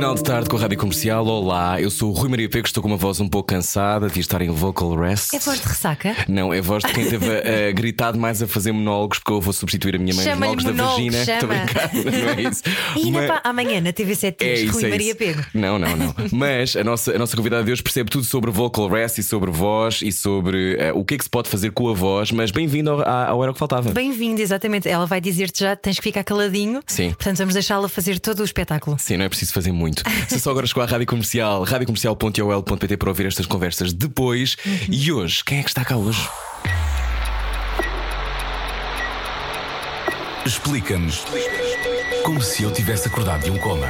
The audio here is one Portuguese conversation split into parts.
Final de tarde com a Rádio Comercial. Olá, eu sou o Rui Maria Pego, estou com uma voz um pouco cansada de estar em vocal rest. É voz de ressaca? Não, é voz de quem teve a, gritar demais a fazer monólogos, porque eu vou substituir a minha mãe nos Chama-lhe monólogos da vagina. chama. Estou a brincar, não é isso. E ainda Mas- pá, amanhã na TV7 É isso, Rui é Maria. Pego. Não, não, não. Mas a nossa, a nossa convidada de hoje percebe tudo sobre vocal rest e sobre voz e sobre eh, o que é que se pode fazer com a voz. Mas bem-vindo ao, ao Era o que Faltava. Bem-vindo, exatamente. Ela vai dizer-te já tens que ficar caladinho. Sim. Portanto, vamos deixá-la fazer todo o espetáculo. Sim, não é preciso fazer muito. Se só agora chegou à Rádio Comercial, radiocomercial.ol.pt para ouvir estas conversas depois. E hoje, quem é que está cá hoje? Explica-nos como se eu tivesse acordado de um coma.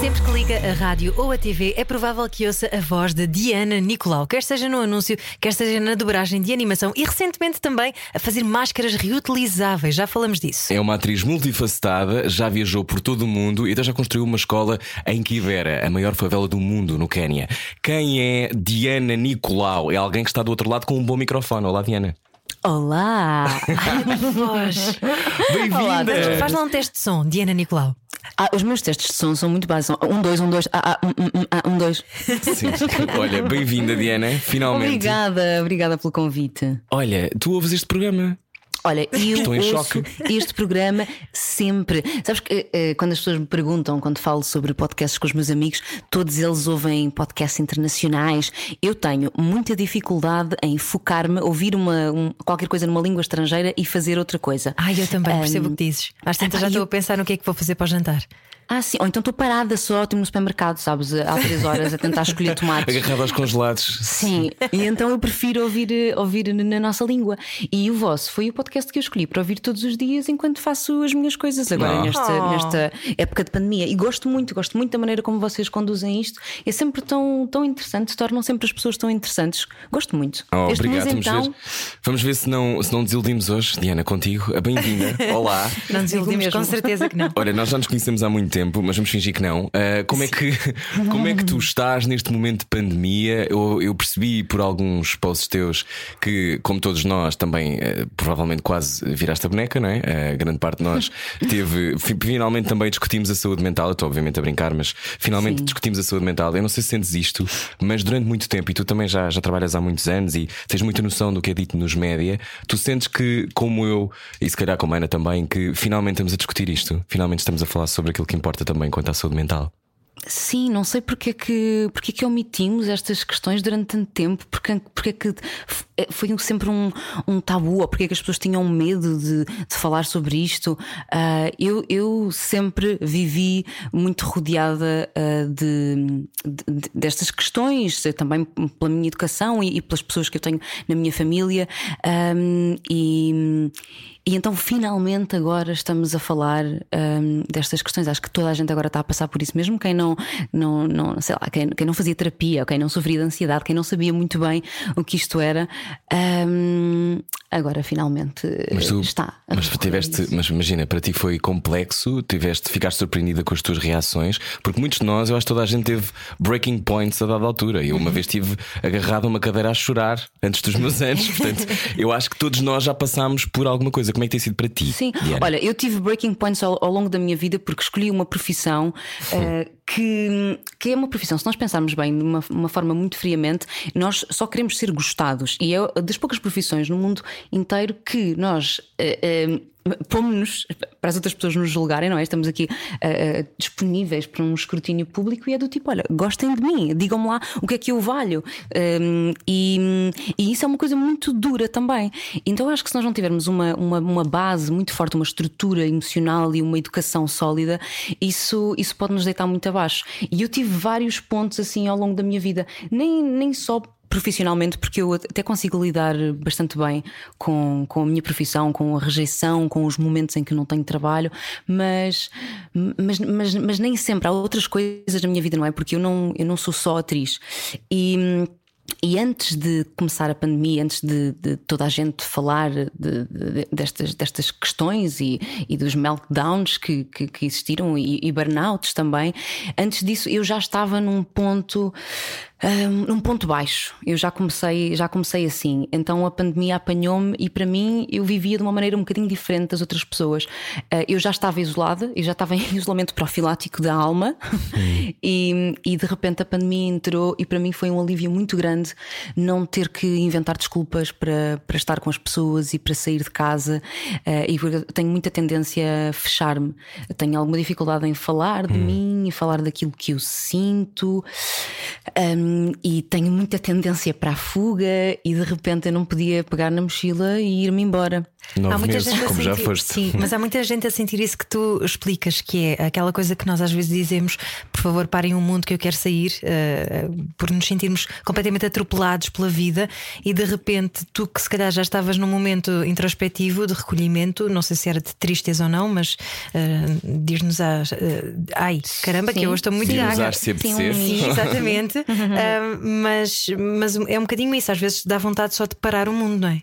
Sempre que liga a rádio ou a TV, é provável que ouça a voz de Diana Nicolau, quer seja no anúncio, quer seja na dobragem de animação e recentemente também a fazer máscaras reutilizáveis. Já falamos disso. É uma atriz multifacetada, já viajou por todo o mundo e até já construiu uma escola em Kibera, a maior favela do mundo, no Quénia. Quem é Diana Nicolau? É alguém que está do outro lado com um bom microfone. Olá, Diana. Olá! Voz. Olá, Bem-vinda! Faz lá um teste de som, Diana Nicolau. Ah, os meus testes de som são muito básicos. Um, dois, um, dois, ah, ah, um, um, um, ah, um, dois. Sim. Olha, bem-vinda, Diana. Finalmente. Obrigada, obrigada pelo convite. Olha, tu ouves este programa? Olha, eu Estou em ouço choque. este programa sempre. Sabes que eh, quando as pessoas me perguntam, quando falo sobre podcasts com os meus amigos, todos eles ouvem podcasts internacionais. Eu tenho muita dificuldade em focar-me, ouvir uma, um- qualquer coisa numa língua estrangeira e fazer outra coisa. Ai, eu também Ahm, percebo o que dizes. Às tantas já epá, estou eu- a pensar no que é que vou fazer para o jantar. Ah, sim. Ou então estou parada só, estou no supermercado, sabes, há três horas a tentar escolher tomates. Agarrado aos congelados. Sim, e então eu prefiro ouvir, ouvir na nossa língua. E o vosso foi o podcast que eu escolhi para ouvir todos os dias enquanto faço as minhas coisas agora, Ah. nesta, Oh. nesta época de pandemia. E gosto muito, gosto muito da maneira como vocês conduzem isto. É sempre tão, tão interessante, tornam sempre as pessoas tão interessantes. Gosto muito. Oh, este obrigado. mês, Vamos, então, ver, vamos ver se não, se não desiludimos hoje, Diana, contigo. A Bem-vinda. Olá. Não desiludimos, com certeza que não. Olha, nós já nos conhecemos há muito tempo, mas vamos fingir que não. Ah, como, é que, como é que tu estás neste momento de pandemia? Eu, eu percebi por alguns posts teus que, como todos nós, também ah, provavelmente quase viraste a boneca, não é? A grande parte de nós teve. fi- Finalmente também discutimos a saúde mental. Eu estou obviamente a brincar, mas finalmente Sim. discutimos a saúde mental. Eu não sei se sentes isto, mas durante muito tempo, e tu também já, já trabalhas há muitos anos e tens muita noção do que é dito nos média, tu sentes que, como eu, e se calhar como a Ana também, que finalmente estamos a discutir isto, finalmente estamos a falar sobre aquilo que importa também quanto à saúde mental. Sim, não sei porque é que, porque é que omitimos estas questões durante tanto tempo, porque, porque é que é- foi um- sempre um, um tabu, ou porque é que as pessoas tinham medo de, de falar sobre isto. Ah, eu, eu sempre vivi muito rodeada ah, de, de- destas questões, eh, também pela minha educação e, e pelas pessoas que eu tenho na minha família. Ahm, e. E então, finalmente, agora estamos a falar hum, destas questões. Acho que toda a gente agora está a passar por isso, mesmo quem não, não, não sei lá, quem, quem não fazia terapia, quem não sofria de ansiedade, quem não sabia muito bem o que isto era. hum, agora, finalmente, Mas tu, está. mas tu tiveste, isso. mas imagina, para ti foi complexo, tiveste, ficaste surpreendida com as tuas reações, porque muitos de nós, eu acho que toda a gente teve breaking points a dada altura. Eu Uhum. uma vez estive agarrado a uma cadeira a chorar antes dos meus anos, portanto, eu acho que todos nós já passámos por alguma coisa. Como é que tem sido para ti? Sim, Diana? olha, eu tive breaking points ao, ao longo da minha vida porque escolhi uma profissão eh, que, que é uma profissão, se nós pensarmos bem, de uma, uma forma muito friamente, nós só queremos ser gostados. E é das poucas profissões no mundo inteiro que nós. eh, eh, Pomos-nos para as outras pessoas nos julgarem, não é? Estamos aqui eh, disponíveis para um escrutínio público e é do tipo: olha, gostem de mim, digam-me lá o que é que eu valho. Um, e, e isso é uma coisa muito dura também. Então acho que se nós não tivermos uma, uma, uma base muito forte, uma estrutura emocional e uma educação sólida, isso, isso pode nos deitar muito abaixo. E eu tive vários pontos assim ao longo da minha vida, nem, nem só profissionalmente, porque eu até consigo lidar bastante bem com, com a minha profissão, com a rejeição, com os momentos em que não tenho trabalho, mas, mas, mas, mas nem sempre há outras coisas na minha vida, não é? Porque eu não, eu não sou só atriz. E. e antes de começar a pandemia, antes de, de toda a gente falar de, de, destas, destas questões e, e dos meltdowns que, que, que existiram e, e, burnouts também, antes disso eu já estava num ponto. Um, num ponto baixo, eu já comecei, já comecei assim. Então a pandemia apanhou-me e para mim eu vivia de uma maneira um bocadinho diferente das outras pessoas. Uh, eu já estava isolada, eu já estava em isolamento profilático da alma e, e de repente a pandemia entrou e para mim foi um alívio muito grande não ter que inventar desculpas para, para estar com as pessoas e para sair de casa. Uh, e tenho muita tendência a fechar-me. Tenho alguma dificuldade em falar de hum. mim e falar daquilo que eu sinto. Um, e tenho muita tendência para a fuga e de repente eu não podia pegar na mochila e ir-me embora. Nove há muita meses, gente como a sentir, já foste. Sim, mas há muita gente a sentir isso que tu explicas, que é aquela coisa que nós às vezes dizemos: por favor, parem um mundo que eu quero sair, uh, por nos sentirmos completamente atropelados pela vida, e de repente tu que se calhar já estavas num momento introspectivo de recolhimento, não sei se era de tristeza ou não, mas uh, diz-nos: uh, ai, caramba, sim. que eu hoje estou muito gaga. Sim, sim, exatamente. mas, mas é um bocadinho isso, às vezes dá vontade só de parar o mundo, não é?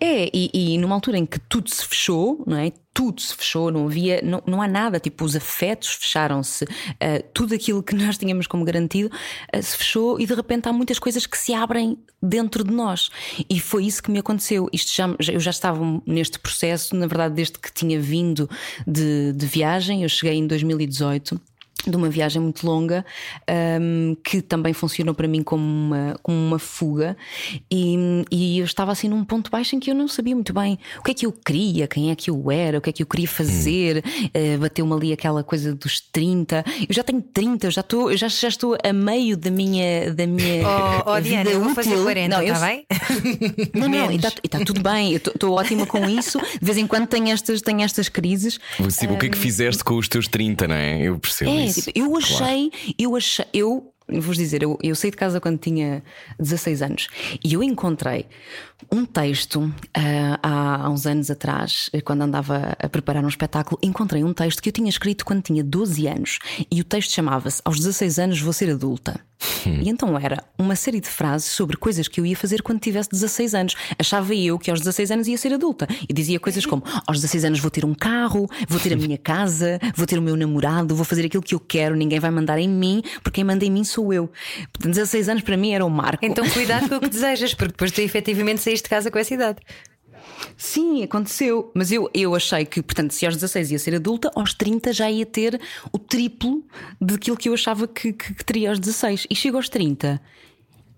É, e, e numa altura em que tudo se fechou, não é? tudo se fechou, não havia, não, não há nada, tipo, os afetos fecharam-se, uh, tudo aquilo que nós tínhamos como garantido uh, se fechou e de repente há muitas coisas que se abrem dentro de nós. E foi isso que me aconteceu. Isto já, eu já estava neste processo, na verdade, desde que tinha vindo de, de viagem, eu cheguei em 2018 de uma viagem muito longa um, que também funcionou para mim como uma, como uma fuga e, e, eu estava assim num ponto baixo em que eu não sabia muito bem o que é que eu queria, quem é que eu era, o que é que eu queria fazer. Hum. Uh, Bateu-me ali aquela coisa dos 30. Eu já tenho 30, eu já estou, eu já, já estou a meio da minha da minha Oh, oh Diana, eu vou fazer 40, não, está eu... bem? Não, não, e está tá tudo bem, eu estou ótima com isso. De vez em quando tenho estas, tenho estas crises. Tipo, um... o que é que fizeste com os teus 30, não é? Eu percebo é, isso. Eu achei, claro. eu achei, eu vou dizer, eu, eu saí de casa quando tinha 16 anos e eu encontrei um texto uh, há, há, uns anos atrás, quando andava a preparar um espetáculo, encontrei um texto que eu tinha escrito quando tinha 12 anos e o texto chamava-se Aos 16 anos vou ser adulta. Hum. E então era uma série de frases sobre coisas que eu ia fazer quando tivesse 16 anos. Achava eu que aos 16 anos ia ser adulta. E dizia coisas como: aos 16 anos vou ter um carro, vou ter a minha casa, vou ter o meu namorado, vou fazer aquilo que eu quero, ninguém vai mandar em mim, porque quem manda em mim sou eu. Portanto, 16 anos para mim era o marco. Então cuidado com o que desejas, porque depois tu efetivamente saíste de casa com essa idade. Sim, aconteceu. Mas eu, eu achei que, portanto, se aos 16 ia ser adulta, aos 30 já ia ter o triplo daquilo que eu achava que, que, que teria aos 16. E chego aos 30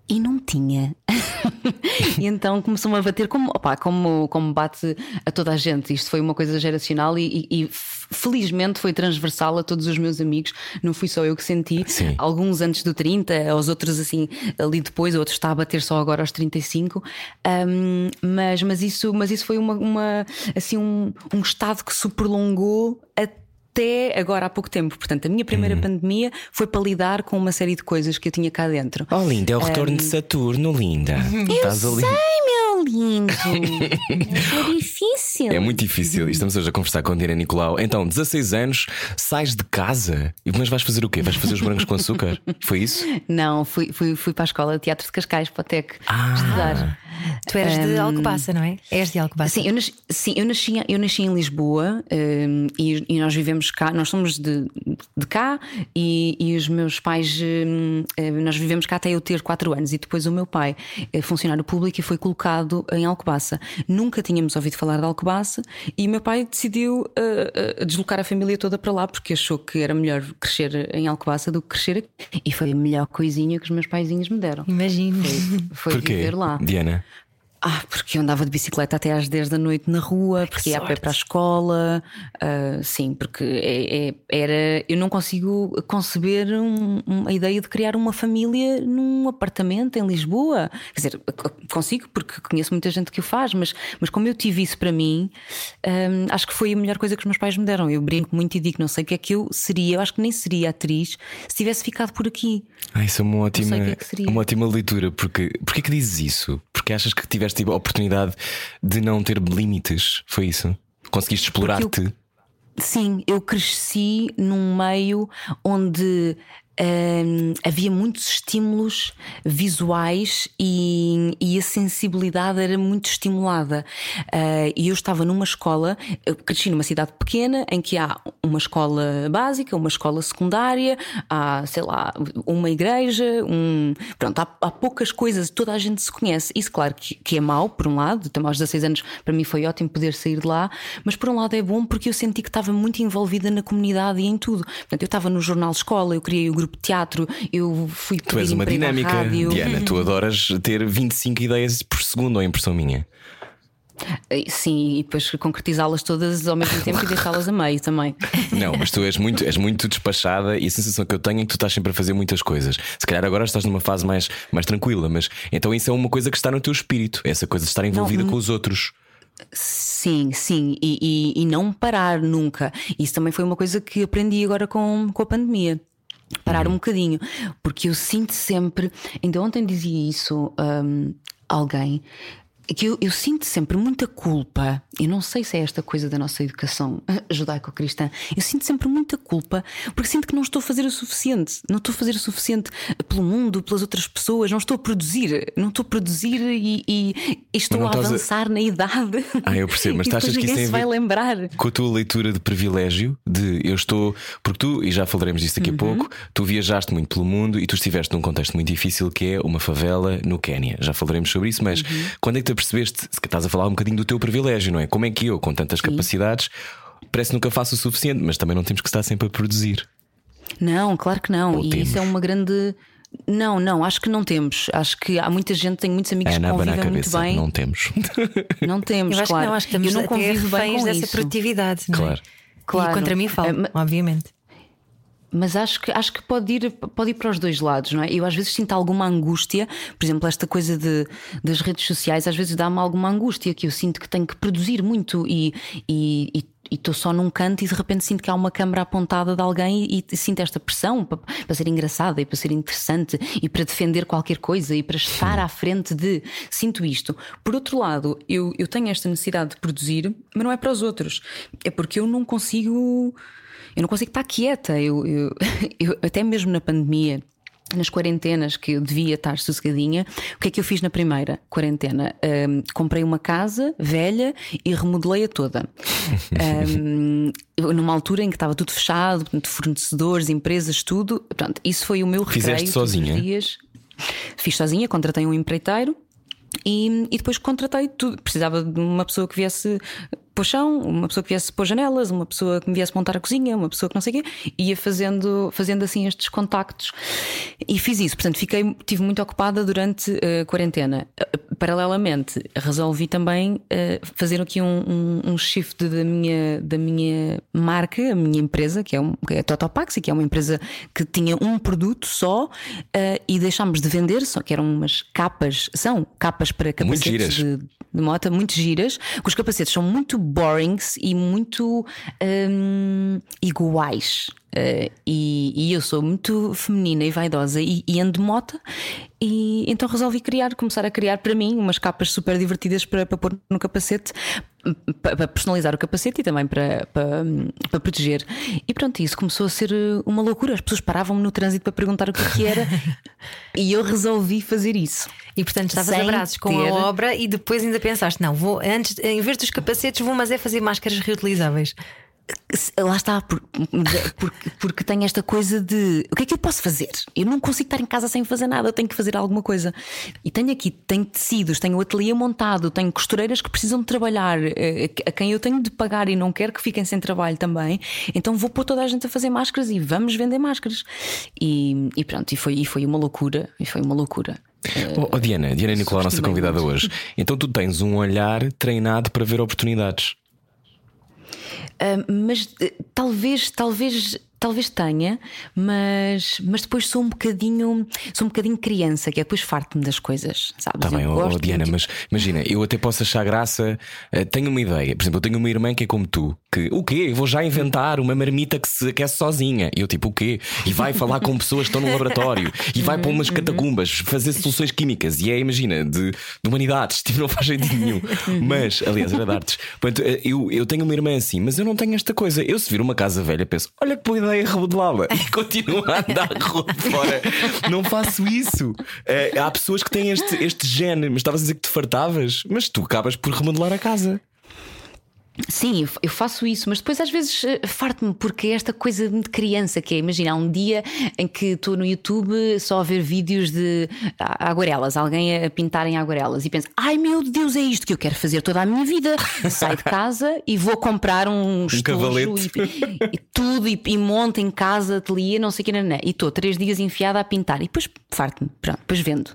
e não tinha. e então começou-me a bater como, opa, como, como bate a toda a gente. Isto foi uma coisa geracional e, e, e, felizmente foi transversal a todos os meus amigos. Não fui só eu que senti. Sim. Alguns antes do 30, os outros assim ali depois, outros está a bater só agora aos 35. Um, mas, mas, isso, mas isso foi uma, uma assim, um, um estado que se prolongou até até agora há pouco tempo. Portanto, a minha primeira hum. pandemia foi para lidar com uma série de coisas que eu tinha cá dentro. Oh, linda, é o retorno um... de Saturno, linda. Eu Estás ali. sei, meu lindo. é difícil. É muito difícil. Estamos hoje a conversar com a Diana Nicolau. Então, 16 anos, sais de casa, mas vais fazer o quê? Vais fazer os brancos com açúcar? Foi isso? Não, fui, fui, fui para a escola de teatro de Cascais, para o TEC, ah. estudar. Tu eras um, de Alcobaça, não é? És de Alcobaça. Sim, eu nasci, sim, eu nasci, eu nasci em Lisboa um, e, e, nós vivemos cá, nós somos de, de cá e, e os meus pais, um, nós vivemos cá até eu ter 4 anos e depois o meu pai é funcionário público e foi colocado em Alcobaça. Nunca tínhamos ouvido falar de Alcobaça e o meu pai decidiu uh, uh, deslocar a família toda para lá porque achou que era melhor crescer em Alcobaça do que crescer aqui. E foi a melhor coisinha que os meus paizinhos me deram. Imagino. Foi, foi viver lá. Diana? Ah, porque eu andava de bicicleta até às 10 da noite na rua, porque ia a pé para a escola. Uh, sim, porque é, é, era. Eu não consigo conceber um, uma ideia de criar uma família num apartamento em Lisboa. Quer dizer, consigo, porque conheço muita gente que o faz, mas, mas como eu tive isso para mim, um, acho que foi a melhor coisa que os meus pais me deram. Eu brinco muito e digo, não sei o que é que eu seria, eu acho que nem seria atriz se tivesse ficado por aqui. Ah, isso é uma ótima, é uma ótima leitura, porque porquê que dizes isso? Porque achas que tiveste tiveste a oportunidade de não ter limites? Foi isso? Conseguiste explorar-te? Sim, eu cresci num meio onde hum, havia muitos estímulos visuais e, e a sensibilidade era muito estimulada. Uh, e eu estava numa escola, cresci numa cidade pequena em que há uma escola básica, uma escola secundária, há, sei lá, uma igreja, um. Pronto, há, há poucas coisas, toda a gente se conhece. Isso, claro, que, que é mau, por um lado, também aos 16 anos, para mim foi ótimo poder sair de lá, mas por um lado é bom porque eu senti que estava muito envolvida na comunidade e em tudo. Portanto, eu estava no jornal escola, eu criei o grupo de teatro, eu fui Tu és uma dinâmica, Diana. Tu adoras ter 25 ideias por segundo, ou impressão minha. Sim, e depois concretizá-las todas ao mesmo tempo e deixá-las a meio também. Não, mas tu és muito, és muito despachada e a sensação que eu tenho é que tu estás sempre a fazer muitas coisas. Se calhar agora estás numa fase mais, mais tranquila, mas então isso é uma coisa que está no teu espírito, essa coisa de estar envolvida não, com os outros. Sim, sim, e, e, e, não parar nunca. Isso também foi uma coisa que aprendi agora com, com a pandemia. Parar uhum. um bocadinho, porque eu sinto sempre, ainda ontem dizia isso um, alguém, que eu, eu, sinto sempre muita culpa, e não sei se é esta coisa da nossa educação judaico-cristã, eu sinto sempre muita culpa porque sinto que não estou a fazer o suficiente, não estou a fazer o suficiente pelo mundo, pelas outras pessoas, não estou a produzir, não estou a produzir e, e, e estou a avançar a... na idade. Ah, eu percebo, mas tu achas que isso tem a ver lembrar. com a tua leitura de privilégio? De eu estou, porque tu, e já falaremos disso daqui uhum. a pouco, tu viajaste muito pelo mundo e tu estiveste num contexto muito difícil que é uma favela no Quénia. Já falaremos sobre isso, mas uhum. quando é que te percebeste, se estás a falar um bocadinho do teu privilégio, não é? Como é que eu, com tantas Sim. capacidades, parece que nunca faço o suficiente, mas também não temos que estar sempre a produzir. Não, claro que não. Ou e temos. isso é uma grande. Não, não, acho que não temos. Acho que há muita gente, tenho muitos amigos é, que convivem muito bem. Não temos. Não temos, eu acho claro. Que não, acho que eu não convivo bem com dessa isso. produtividade. Não é? Claro. claro. E contra mim falo, é, obviamente. Mas acho que, acho que pode, ir, pode ir para os dois lados, não é? Eu às vezes sinto alguma angústia, por exemplo, esta coisa de, das redes sociais, às vezes dá-me alguma angústia que eu sinto que tenho que produzir muito e, e, e e estou só num canto e de repente sinto que há uma câmara apontada de alguém e, e sinto esta pressão para, para, ser engraçada e para ser interessante e para defender qualquer coisa e para estar à frente de. Sinto isto. Por outro lado, eu, eu tenho esta necessidade de produzir, mas não é para os outros. É porque eu não consigo eu não consigo estar quieta. Eu, eu, eu, até mesmo na pandemia, nas quarentenas que eu devia estar sossegadinha, o que é que eu fiz na primeira quarentena? Um, comprei uma casa velha e remodelei-a toda. Um, numa altura em que estava tudo fechado, fornecedores, empresas, tudo. Pronto, isso foi o meu recreio. Fizeste sozinha? Dias. Fiz sozinha, contratei um empreiteiro. E, e, depois contratei tudo. Precisava de uma pessoa que viesse pôr chão, uma pessoa que viesse pôr janelas, uma pessoa que me viesse montar a cozinha, uma pessoa que não sei o quê, ia fazendo, fazendo assim estes contactos. E fiz isso, portanto, fiquei, estive muito ocupada durante a uh, quarentena. Uh, paralelamente, resolvi também uh, fazer aqui um, um, um, shift da minha, da minha marca, a minha empresa, que é, um, que é a Totopaxi, que é uma empresa que tinha um produto só e deixámos de vender, só que eram umas capas, são capas para capacetes de, de moto, muito giras, que os capacetes são muito borings e muito um, iguais. Uh, e, e, eu sou muito feminina e vaidosa e, e ando de moto e então resolvi criar, começar a criar para mim umas capas super divertidas para, para pôr no capacete, para personalizar o capacete e também para, para, para proteger. E pronto, isso começou a ser uh, uma loucura. As pessoas paravam-me no trânsito para perguntar o que, é que era e eu resolvi fazer isso. E portanto estavas a braços com ter... a obra e depois ainda pensaste: não, vou antes, em vez dos capacetes, vou, mas é fazer máscaras reutilizáveis. Lá está, porque, porque tem esta coisa de o que é que eu posso fazer? Eu não consigo estar em casa sem fazer nada, eu tenho que fazer alguma coisa. E tenho aqui, tenho tecidos, tenho o ateliê montado, tenho costureiras que precisam de trabalhar, eh, a quem eu tenho de pagar e não quero que fiquem sem trabalho também. Então vou pôr toda a gente a fazer máscaras e vamos vender máscaras. E, e pronto, e foi, e foi uma loucura. E foi uma loucura. Oh, oh Diana, Diana Nicolau, nossa convidada hoje. Então tu tens um olhar treinado para ver oportunidades. Uh, mas uh, talvez, talvez, talvez tenha, mas, mas depois sou um bocadinho, sou um bocadinho criança, que é depois farto-me das coisas, sabes? Tá bem, oh, oh, Diana, mas imagina, eu até posso achar graça, uh, tenho uma ideia, por exemplo, eu tenho uma irmã que é como tu, Que o quê? Vou já inventar uma marmita que se aquece sozinha. E eu, tipo, o quê? E vai falar com pessoas que estão no laboratório e vai para umas catacumbas fazer soluções químicas. E é, imagina, de, de humanidades. Tipo, não faz sentido nenhum. Mas, aliás, era de artes. Portanto, eh, eu, eu tenho uma irmã assim, mas eu não tenho esta coisa. Eu, se vir uma casa velha, penso, olha que boa ideia remodelá-la. E continuo a andar de fora. Não faço isso. Eh, há pessoas que têm este, este gene, mas estavas a dizer que te fartavas, mas tu acabas por remodelar a casa. Sim, eu- faço isso, mas depois às vezes eh, farto-me porque é esta coisa de criança que é, imagina, há um dia em que estou no YouTube só a ver vídeos de aguarelas, alguém a pintar em aguarelas e penso, ai meu Deus, é isto que eu quero fazer toda a minha vida. Saio de casa e vou comprar um, cavalete. e, e tudo e, e monto em casa, ateliê, não sei o que, nanã. e estou três dias enfiada a pintar e depois farto-me, pronto, depois vendo.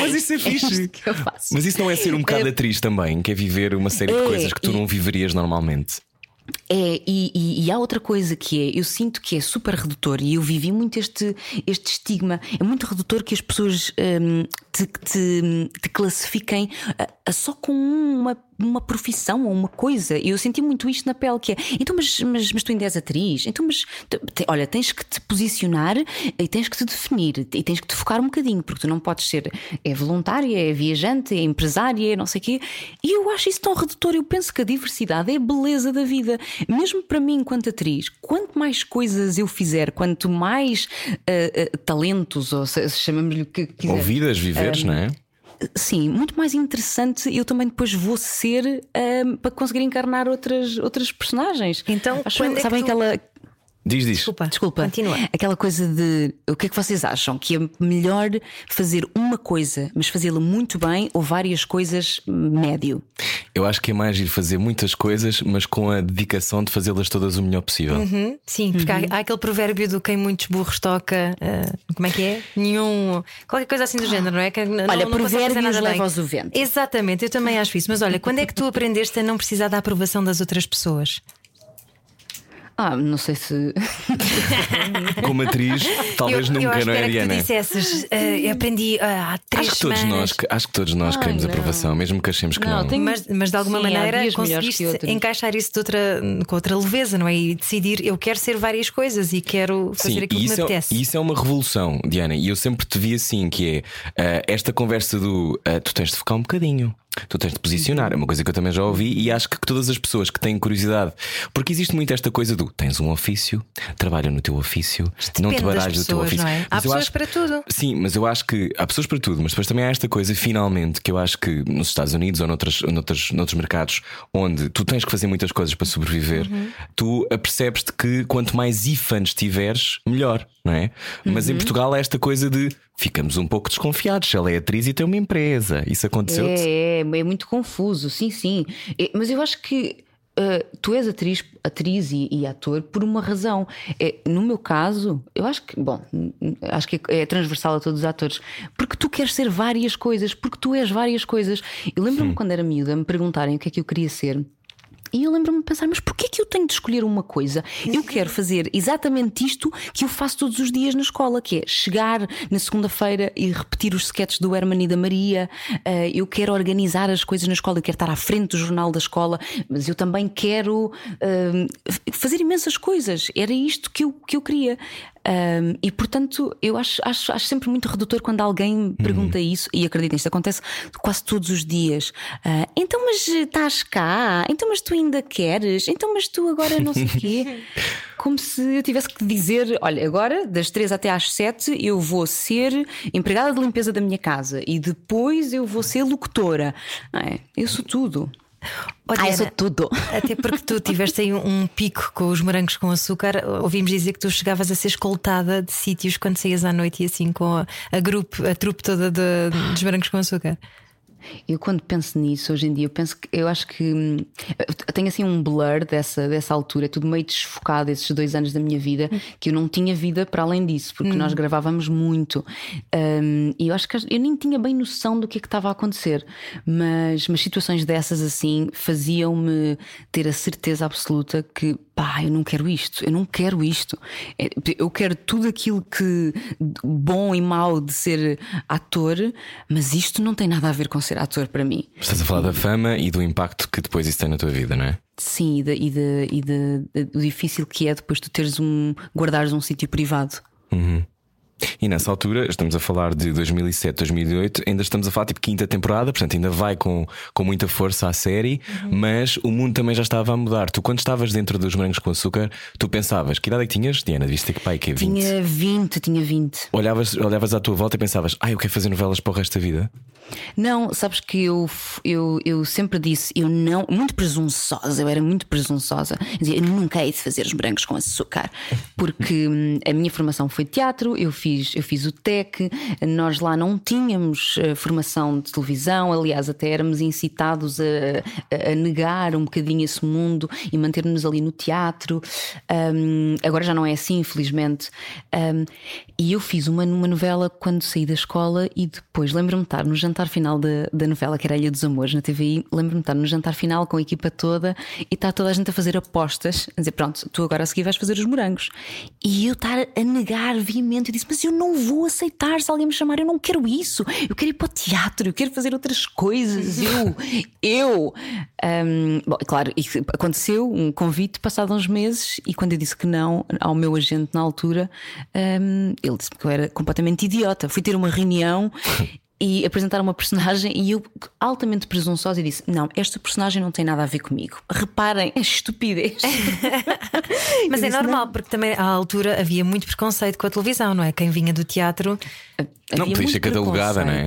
Mas isso é fixe. que eu faço. Mas isso não é ser um bocado atriz também, que é viver uma série de É, coisas que tu e- não viverias normalmente. É, e, e- e há outra coisa que é, eu sinto que é super redutor e eu vivi muito este, este estigma. É muito redutor que as pessoas hum, te, te, te classifiquem a- a só com uma, uma profissão ou uma coisa. E eu senti muito isto na pele: que é, então, mas, mas, mas tu ainda és atriz, então, mas te- te- olha, tens que te posicionar e tens que te definir e tens que te focar um bocadinho, porque tu não podes ser é voluntária, é viajante, é empresária, é não sei o quê. E eu acho isso tão redutor. Eu penso que a diversidade é a beleza da vida. Mesmo para mim, enquanto atriz, quanto mais coisas eu fizer, quanto mais ah, ah, talentos, ou se, chamamos-lhe que quiser. Ouvidas, viveres, não é? Sim, muito mais interessante eu também depois vou ser ah, para conseguir encarnar outras, outras personagens. Então, Acho, é que sabem tu- aquela. Diz, diz. Desculpa. Desculpa, Continua. aquela coisa de o que é que vocês acham? Que é melhor fazer uma coisa, mas fazê-la muito bem, ou várias coisas médio? Eu acho que é mais ir fazer muitas coisas, mas com a dedicação de fazê-las todas o melhor possível. Uhum, Sim, porque há, há aquele provérbio do quem muitos burros toca. ah, como é que é? Nenhum. Qualquer coisa assim do género, não é? Que não- Olha, não provérbios bem. leva-os o vento. Exatamente, eu também acho isso. Mas olha, quando é que tu aprendeste a não precisar da aprovação das outras pessoas? Ah, não sei se. Como atriz, talvez eu, eu nunca, acho não que é, que Diana? dissesses, ah, eu aprendi ah, há três Acho que, todos semanas. nós, acho que todos nós Ai, queremos não. aprovação, mesmo que achemos que Não, não. tenho- Mas, mas de alguma Sim, maneira que conseguiste encaixar isso de outra, com outra leveza, não é? E decidir, eu quero ser várias coisas e quero fazer Sim, aquilo que me isso, é, apetece. e isso é uma revolução, Diana. E eu sempre te vi assim: que é ah, esta conversa do ah, tu tens de focar um bocadinho. Tu tens de posicionar, é uma coisa que eu também já ouvi e acho que todas as pessoas que têm curiosidade, porque existe muito esta coisa do tens um ofício, trabalha no teu ofício, não te baralhes do teu ofício. é? Há Mas pessoas acho- para tudo. Sim, mas eu acho que há pessoas para tudo, mas depois também há esta coisa, finalmente, que eu acho que nos Estados Unidos ou noutras, noutras, noutros mercados onde tu tens que fazer muitas coisas para sobreviver, Uhum. tu apercebes-te que quanto mais IFANs tiveres, melhor, não é? Mas Uhum. em Portugal há esta coisa de ficamos um pouco desconfiados. Se ela é atriz e tem uma empresa, isso aconteceu-te. É, é, é muito confuso, sim, sim. É, mas eu acho que uh, tu és atriz, atriz e, e ator por uma razão. É, no meu caso, eu acho que, bom, acho que é transversal a todos os atores, porque tu queres ser várias coisas, porque tu és várias coisas. Eu lembro-me quando era miúda me perguntarem o que é que eu queria ser. E eu lembro-me de pensar, mas porquê que eu tenho de escolher uma coisa? Eu quero fazer exatamente isto que eu faço todos os dias na escola, que é chegar na segunda-feira e repetir os sketches do Herman e da Maria. Ah, eu quero organizar as coisas na escola, eu quero estar à frente do jornal da escola, mas eu também quero ah, fazer imensas coisas. Era isto que eu, que eu queria. Ah, e portanto, eu acho, acho, acho sempre muito redutor quando alguém me pergunta isso, e acreditem, isto acontece quase todos os dias. Ah, então, mas estás cá? Então, mas tu ainda queres? Então, mas tu agora não sei o quê? Como se eu tivesse que dizer: olha, agora das três até às sete eu vou ser empregada de limpeza da minha casa e depois eu vou ser locutora. É? Eu sou tudo. Ó, Ah, eu sou tudo. Até porque tu tiveste aí um, um pico com os morangos com açúcar. Ouvimos dizer que tu chegavas a ser escoltada de sítios quando saías à noite e assim com a, a, grupo, a trupe toda de- dos morangos com açúcar. Eu quando penso nisso hoje em dia, eu penso que eu acho que hum, eu tenho assim um blur dessa, dessa altura, é tudo meio desfocado esses dois anos da minha vida, que eu não tinha vida para além disso, porque nós gravávamos muito. Hum, e eu acho que eu nem tinha bem noção do que é que estava a acontecer, mas, mas situações dessas assim faziam-me ter a certeza absoluta que pá, eu não quero isto, eu não quero isto. É, Eu quero tudo aquilo que bom e mau de ser ator, mas isto não tem nada a ver com ser ator para mim. Estás a falar da fama e do impacto que depois isso tem na tua vida, não é? Sim, e, de, e, de, e de- do difícil que é depois tu teres um. guardares um sítio privado. E nessa altura, estamos a falar de 2007, 2008, ainda estamos a falar tipo quinta temporada, portanto ainda vai com, com muita força à série, mas o mundo também já estava a mudar. Tu, quando estavas dentro dos morangos com açúcar, tu pensavas, que idade é que tinhas, Diana? Devias ter que pai, que é 20. Tinha 20, tinha 20. Olhavas, olhavas à tua volta e pensavas, ah, eu quero fazer novelas para o resto da vida. Não, sabes que eu, eu, eu sempre disse, eu não, muito presunçosa, eu era muito presunçosa. Dizia, eu nunca hei de fazer os brancos com açúcar, porque hum, a minha formação foi teatro, eu fiz, eu fiz o TEC, nós lá não tínhamos eh, formação de televisão, aliás, até éramos incitados a, a- negar um bocadinho esse mundo e manter-nos ali no teatro. Hum, agora já não é assim, infelizmente. Hum, e eu fiz uma, uma novela quando saí da escola e depois lembro-me de estar no jantar final da, da novela, que era a Ilha dos Amores, na TVI. Lembro-me de estar no jantar final com a equipa toda e está toda a gente a fazer apostas, a dizer: Pronto, tu agora a seguir vais fazer os morangos. E eu estar a negar veemente, eu disse: Mas eu não vou aceitar se alguém me chamar, eu não quero isso, eu quero ir para o teatro, eu quero fazer outras coisas. Eu, eu. Hum, bom, claro, e aconteceu um convite passado uns meses e quando eu disse que não ao meu agente na altura, hum, ele disse-me que eu era completamente idiota. Fui ter uma reunião. E apresentar uma personagem e eu altamente presunçosa e disse: Não, esta personagem não tem nada a ver comigo. Reparem, a estupidez. Mas Eu é disse, normal, porque também à altura havia muito preconceito com a televisão, não é? Quem vinha do teatro. Não, podias ser catalogada, não é?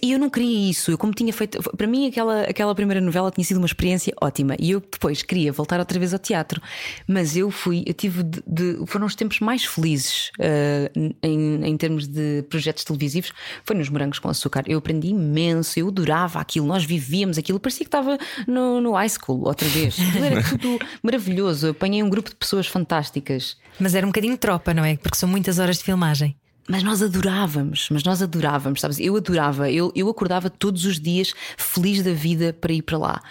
E eu não queria isso. Eu, como tinha feito. Para mim, aquela, aquela primeira novela tinha sido uma experiência ótima. E eu depois queria voltar outra vez ao teatro. Mas eu fui. Eu tive. De, de- foram os tempos mais felizes eh, em, em termos de projetos televisivos. Foi nos Morangos com Açúcar. Eu aprendi imenso. Eu adorava aquilo. Nós vivíamos aquilo. Parecia que estava no, no high school outra vez. Aquilo Era tudo maravilhoso. Eu apanhei um grupo de pessoas fantásticas. Mas era um bocadinho tropa, não é? Porque são muitas horas de filmagem. Mas nós adorávamos, mas nós adorávamos, sabes? Eu adorava, eu, eu acordava todos os dias feliz da vida para ir para lá.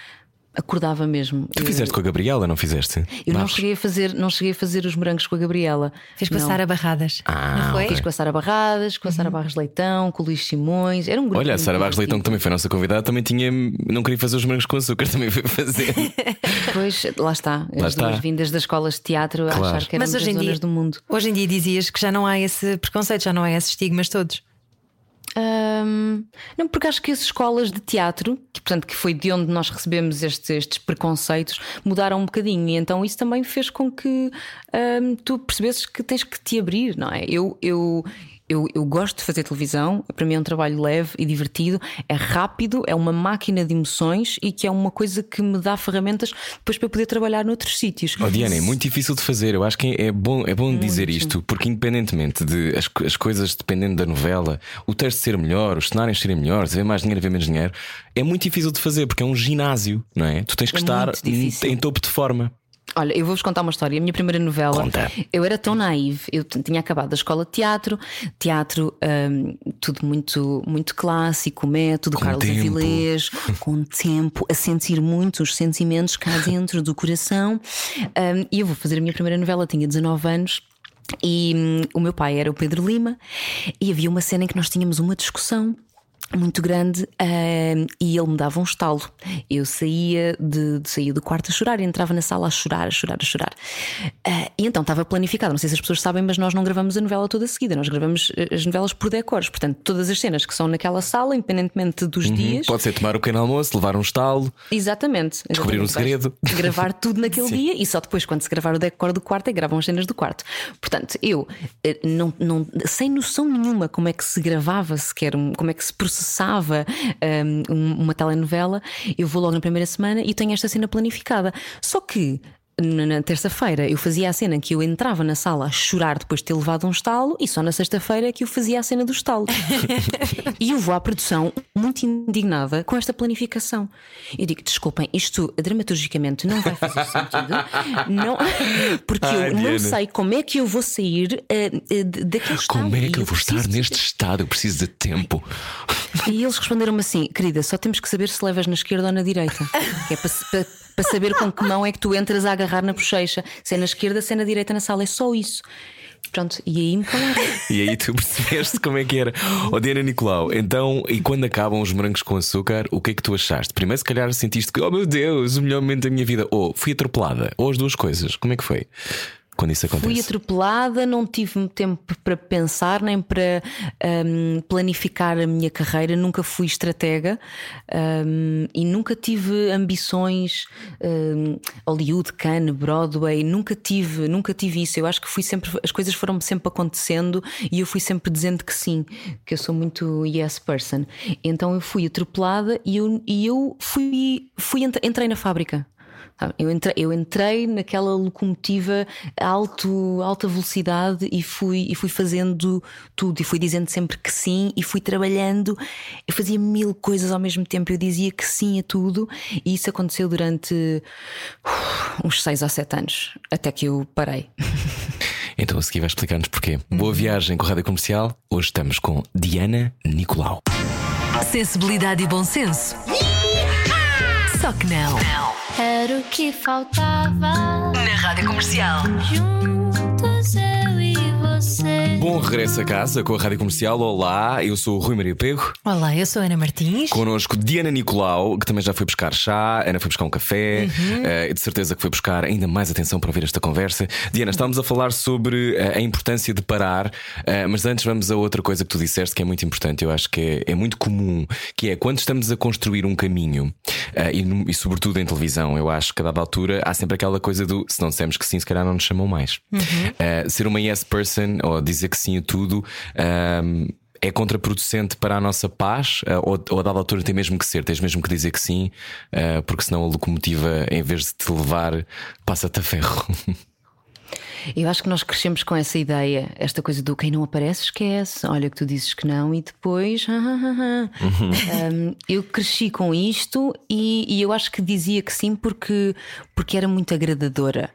Acordava mesmo. Tu eu, fizeste com a Gabriela, não fizeste? eu não cheguei a fazer, não cheguei a fazer os morangos com a Gabriela. Fez com a. Sara Barradas. Ah, não foi? Fiz com a Sara Barradas, com a Sara Barras Leitão, com o Luís Simões. Era um grupo. Olha, a Sara Barros Leitão, que também foi a nossa convidada, também tinha. Não queria fazer os morangos com açúcar, também foi fazer. Pois, lá está. Lá As está. duas vindas das escolas de teatro a Claro. achar que Mas éramos hoje as em, zonas dia, do mundo. hoje em dia dizias que já não há esse preconceito, já não há esses estigmas todos. Hum, não, porque acho que as escolas de teatro, que, portanto, que foi de onde nós recebemos estes, estes preconceitos, mudaram um bocadinho. E então isso também fez com que hum, tu percebesses que tens que te abrir, não é? Eu. eu eu, eu gosto de fazer televisão, para mim é um trabalho leve e divertido, é rápido, é uma máquina de emoções e que é uma coisa que me dá ferramentas depois para eu poder trabalhar noutros sítios. Oh, Diana, é muito difícil de fazer. Eu acho que é bom, é bom dizer isto, porque independentemente de as, as coisas dependendo da novela, o texto ser melhor, os cenários serem melhores, haver mais dinheiro, haver menos dinheiro, é muito difícil de fazer, porque é um ginásio, não é? Tu tens que É estar muito em topo de forma. Olha, eu vou-vos contar uma história. A minha primeira novela, Conta. eu era tão naive. Eu tinha acabado a escola de teatro, teatro, hum, tudo muito, muito clássico, método, Com Carlos tempo. Avilés, com tempo, a sentir muito os sentimentos cá dentro do coração. Hum, e eu vou fazer a minha primeira novela, tinha 19 anos. E hum, o meu pai era o Pedro Lima, e havia uma cena em que nós tínhamos uma discussão muito grande hum, e ele me dava um estalo. Eu saía, de, de- saía do quarto a chorar e entrava na sala a chorar, a chorar, a chorar. Ah, e então estava planificado. Não sei se as pessoas sabem, mas nós não gravamos a novela toda seguida, nós gravamos eh, as novelas por decores. Portanto, todas as cenas que são naquela sala, independentemente dos dias. Pode ser tomar o pequeno almoço, levar um estalo. Exatamente. Descobrir um segredo. Gravar tudo naquele dia e só depois, quando se gravar o decor do quarto, é que gravam as cenas do quarto. Portanto, eu, eh, não, não, sem noção nenhuma como é que se gravava sequer, um- como é que se processava um, uma telenovela, eu vou logo na primeira semana e tenho esta cena planificada. Só que. Na terça-feira eu fazia a cena que eu entrava na sala a chorar depois de ter levado um estalo, e só na sexta-feira que eu fazia a cena do estalo. e eu vou à produção muito indignada com esta planificação. Eu digo: desculpem, isto dramaturgicamente não vai fazer sentido, não, porque Ai, eu não Diana. sei como é que eu vou sair eh, de- daquele estado. Como é que eu vou estar preciso- neste estado? Eu preciso de tempo. E eles responderam-me assim: querida, só temos que saber se levas na esquerda ou na direita. Que é para, para- para saber com que mão é que tu entras a agarrar agarrar na bochecha. Se é esquerda, se é direita na sala, é só isso. Pronto, e aí me. E aí tu percebeste como é que era. Oh, Diana Nicolau, então, e quando acabam os morangos com açúcar, o que é que tu achaste? Primeiro, se calhar sentiste que, oh meu Deus, o melhor momento da minha vida. Ou fui atropelada, ou as duas coisas. Como é que foi? Quando isso acontece? Fui atropelada, não tive tempo para pensar nem para um, planificar a minha carreira, nunca fui estratega um, e nunca tive ambições um, Hollywood, Cannes, Broadway, nunca tive, nunca tive isso. Eu acho que fui sempre, as coisas foram sempre acontecendo e eu fui sempre dizendo que sim, que eu sou muito yes person. Então eu fui atropelada e eu, e eu fui, fui entrei na fábrica. Eu entrei, eu entrei naquela locomotiva a alto, alta velocidade e fui, e fui fazendo tudo, e fui dizendo sempre que sim, e fui trabalhando. Eu fazia mil coisas ao mesmo tempo, eu dizia que sim a tudo, e isso aconteceu durante uh, uns seis ou sete anos, até que eu parei. Então a seguir vai explicar-nos porquê. Boa viagem com a Rádio Comercial. Hoje estamos com Diana Nicolau. Sensibilidade e bom senso. Só que não. Era o que faltava. Na Rádio Comercial. Juntos eu e você. Bom regresso a casa com a Rádio Comercial. Olá, eu sou o Rui Maria Pego. Olá, eu sou a Ana Martins. Connosco Diana Nicolau, que também já foi buscar chá, Ana foi buscar um café, Uhum. e de certeza que foi buscar ainda mais atenção para ouvir esta conversa. Diana, estávamos a falar sobre eh, a importância de parar, eh, mas antes vamos a outra coisa que tu disseste que é muito importante, eu acho que é, é muito comum, que é quando estamos a construir um caminho, e, e sobretudo em televisão, eu acho que a dada altura há sempre aquela coisa do se não dissemos que sim, se calhar não nos chamam mais. Eh, ser uma yes person ou dizer que sim a tudo. ehm, é contraproducente para a nossa paz, eh, ou, ou a dada altura tem mesmo que ser, tens mesmo que dizer que sim, eh, porque senão a locomotiva, em vez de te levar, passa-te a ferro. Eu acho que nós crescemos com essa ideia, esta coisa do quem não aparece, esquece. Olha que tu dizes que não e depois. Um, eu cresci com isto e, e eu acho que dizia que sim porque, porque era muito agradadora.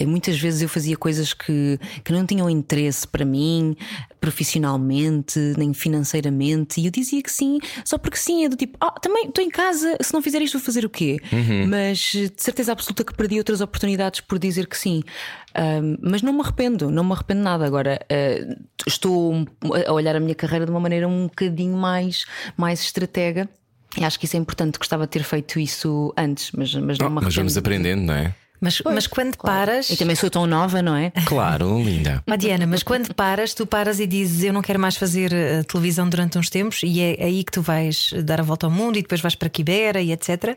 E Muitas vezes eu fazia coisas que, que não tinham interesse para mim, profissionalmente, nem financeiramente, e eu dizia que sim, só porque sim, é do tipo, ah, também estou em casa, se não fizer isto, vou fazer o quê? Mas eh, de certeza absoluta que perdi outras oportunidades por dizer que sim. Ahm, mas não me arrependo, não me arrependo nada. Agora eh, estou a olhar a minha carreira de uma maneira um bocadinho mais, mais estratega. E acho que isso é importante. Gostava de ter feito isso antes, mas, mas não me Mas arrependo. vamos aprendendo, não é? Mas, mas quando paras. E também sou tão nova, não é? Claro, linda. Ó, Diana, mas quando paras, tu paras e dizes eu não quero mais fazer eh, televisão durante uns tempos e é aí que tu vais dar a volta ao mundo e depois vais para Quibera e etc.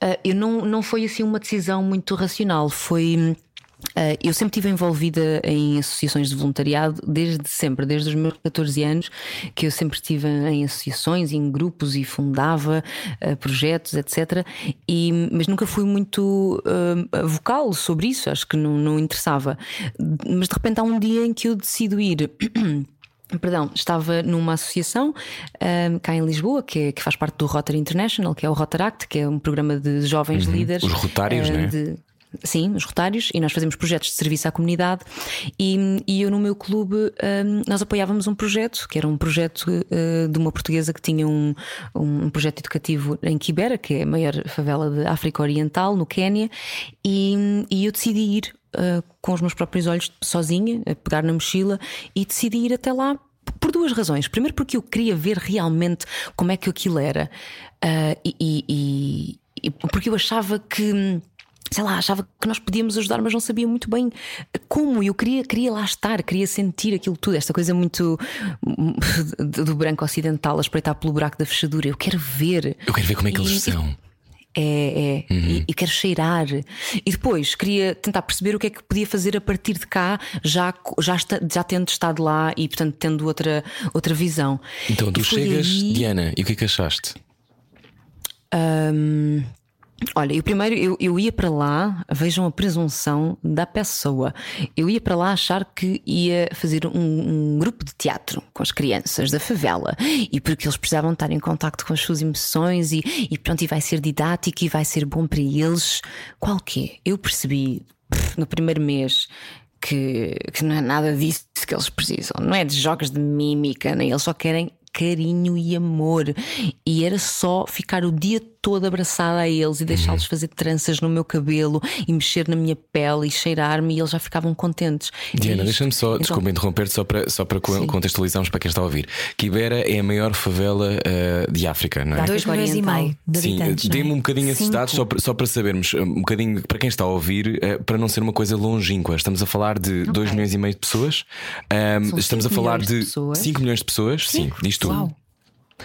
Ah, eu não, não foi assim uma decisão muito racional. Foi. Ah, eu sempre estive envolvida em associações de voluntariado desde sempre, desde os meus 14 anos, que eu sempre estive em associações, em grupos e fundava ah, projetos, etc. E, mas nunca fui muito ah, vocal sobre isso, acho que não, não interessava. Mas de repente há um dia em que eu decido ir. Perdão, estava numa associação ahm, cá em Lisboa, que, é- que faz parte do Rotary International, que é o Rotaract, que é um programa de jovens líderes. Os rotários, ah, né? de- Sim, os rotários, e nós fazemos projetos de serviço à comunidade. E, e eu, no meu clube, ahm, nós apoiávamos um projeto, que era um projeto ah, de uma portuguesa que tinha um, um projeto educativo em Kibera, que é a maior favela de África Oriental, no Quénia, e, e eu decidi ir ah, com os meus próprios olhos, sozinha, a pegar na mochila, e decidi ir até lá por duas razões. Primeiro, porque eu queria ver realmente como é que aquilo era, Ah, e, e- e- e porque eu achava que. Sei lá, achava que nós podíamos ajudar, mas não sabia muito bem como. Eu queria, queria lá estar, queria sentir aquilo tudo, esta coisa muito hum, do branco ocidental a espreitar pelo buraco da fechadura. Eu quero ver. Eu quero ver como é que eles e- são. é, é. E, e quero cheirar. E depois queria tentar perceber o que é que podia fazer a partir de cá, já, já, está- já tendo estado lá e, portanto, tendo outra, outra visão. Então tu chegas, aí- Diana, e o que é que achaste? Hum, olha, eu primeiro eu, eu ia para lá, vejam a presunção da pessoa. Eu ia para lá achar que ia fazer um, um grupo de teatro com as crianças da favela e porque eles precisavam estar em contacto com as suas emoções e, e pronto, e vai ser didático e vai ser bom para eles. Qual que é? Eu percebi pff, no primeiro mês. Que, que não é nada disso que eles precisam, não é de jogos de mímica, nem eles só querem carinho e amor. E era só ficar o dia toda abraçada a eles e deixá-los fazer tranças no meu cabelo e mexer na minha pele e cheirar-me e eles já ficavam contentes. Diana, E deixa-me só, então- desculpa interromper-te, só para, só para Sim. contextualizarmos para quem está a ouvir. Kibera é a maior favela eh, de África, não é? 2 África milhões e meio de Sim, não é? dê-me um bocadinho esses Cinco. dados só para, só para sabermos, um bocadinho para quem está a ouvir, eh, para não ser uma coisa longínqua. Estamos a falar de 2 milhões e meio de pessoas, São estamos a cinco falar de de pessoas. 5 milhões de pessoas, sim, diz tu. Uau.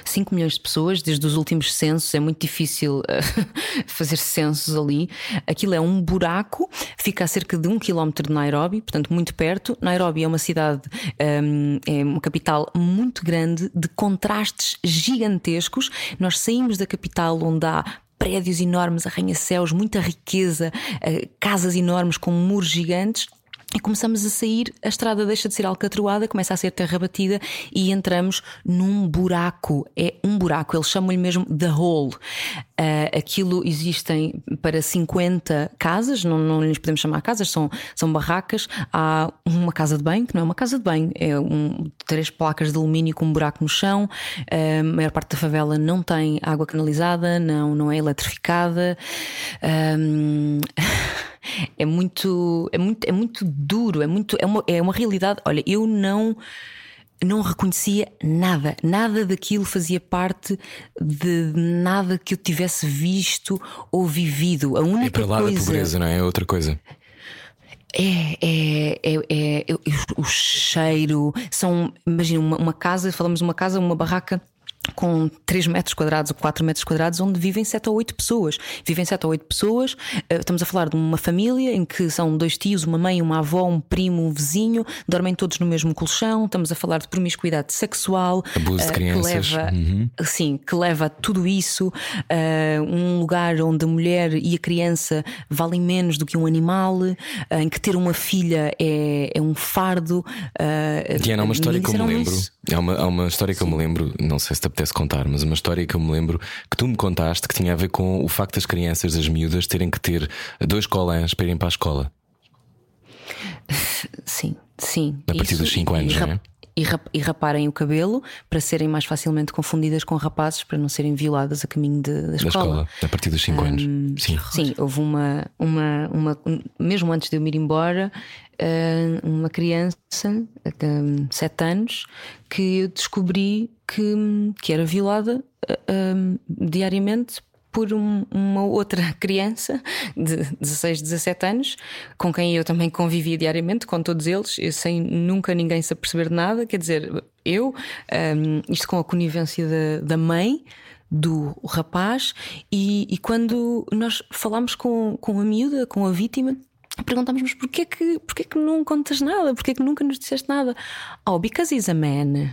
5 milhões de pessoas, desde os últimos censos, é muito difícil eh, fazer censos ali. Aquilo é um buraco, fica a cerca de um quilómetro de Nairobi, portanto, muito perto. Nairobi é uma cidade, ehm, é uma capital muito grande, de contrastes gigantescos. Nós saímos da capital onde há. Prédios enormes, arranha-céus, muita riqueza, eh, casas enormes com muros gigantes e começamos a sair, a estrada deixa de ser alcatroada, começa a ser terra batida e entramos num buraco. É um buraco, eles chamam-lhe mesmo The Hole. Ah, aquilo existem para 50 casas, não, não lhes podemos chamar casas, são, são barracas. Há uma casa de banho, que não é uma casa de banho, é um, três placas de alumínio com um buraco no chão. Ah, a maior parte da favela não tem água canalizada, não, não é eletrificada. Ahm, é muito, é muito, é muito duro, é muito, é uma, é uma realidade. Olha, eu não não reconhecia nada, nada daquilo fazia parte de nada que eu tivesse visto ou vivido. A única É para lá coisa da pobreza, não é? É outra coisa. é, é, é, é- é- o cheiro. São, imagina, uma, uma casa, falamos de uma casa, uma barraca. Com 3 metros quadrados ou 4 metros quadrados, onde vivem 7 ou 8 pessoas. Vivem 7 ou 8 pessoas, eh, estamos a falar de uma família em que são dois tios, uma mãe, uma avó, um primo, um vizinho, dormem todos no mesmo colchão. Estamos a falar de promiscuidade sexual, Abuso de eh, crianças. que leva, Uhum. sim, que leva a tudo isso, eh, um lugar onde a mulher e a criança valem menos do que um animal, em que ter uma filha é, é um fardo. Diana, há uma história que eu me lembro. Há uma, há uma história que eu me lembro, não sei se apetece contar, mas uma história que eu me lembro que tu me contaste que tinha a ver com o facto das crianças, das miúdas, terem que ter dois colãs para irem para a escola. Sim, sim. A partir Isso, dos cinco e- anos, não é? E rap- e raparem o cabelo para serem mais facilmente confundidas com rapazes, para não serem violadas a caminho de- da Da escola. escola, a partir dos 5 anos. Sim. Sim, houve uma, uma, uma. Mesmo antes de eu me ir embora, eh, uma criança, de 7 anos, que eu descobri que, que era violada eh, diariamente por um- uma outra criança de 16, 17 anos, com quem eu também convivia diariamente, com todos eles, sem nunca ninguém se aperceber de nada. Quer dizer, eu, hum, isto com a conivência da, da mãe do rapaz, e, e quando nós falámos com, com a miúda, com a vítima. Perguntámos, mas porquê que, porquê que não contas nada? Porquê que nunca nos disseste nada? Oh, because he's a man.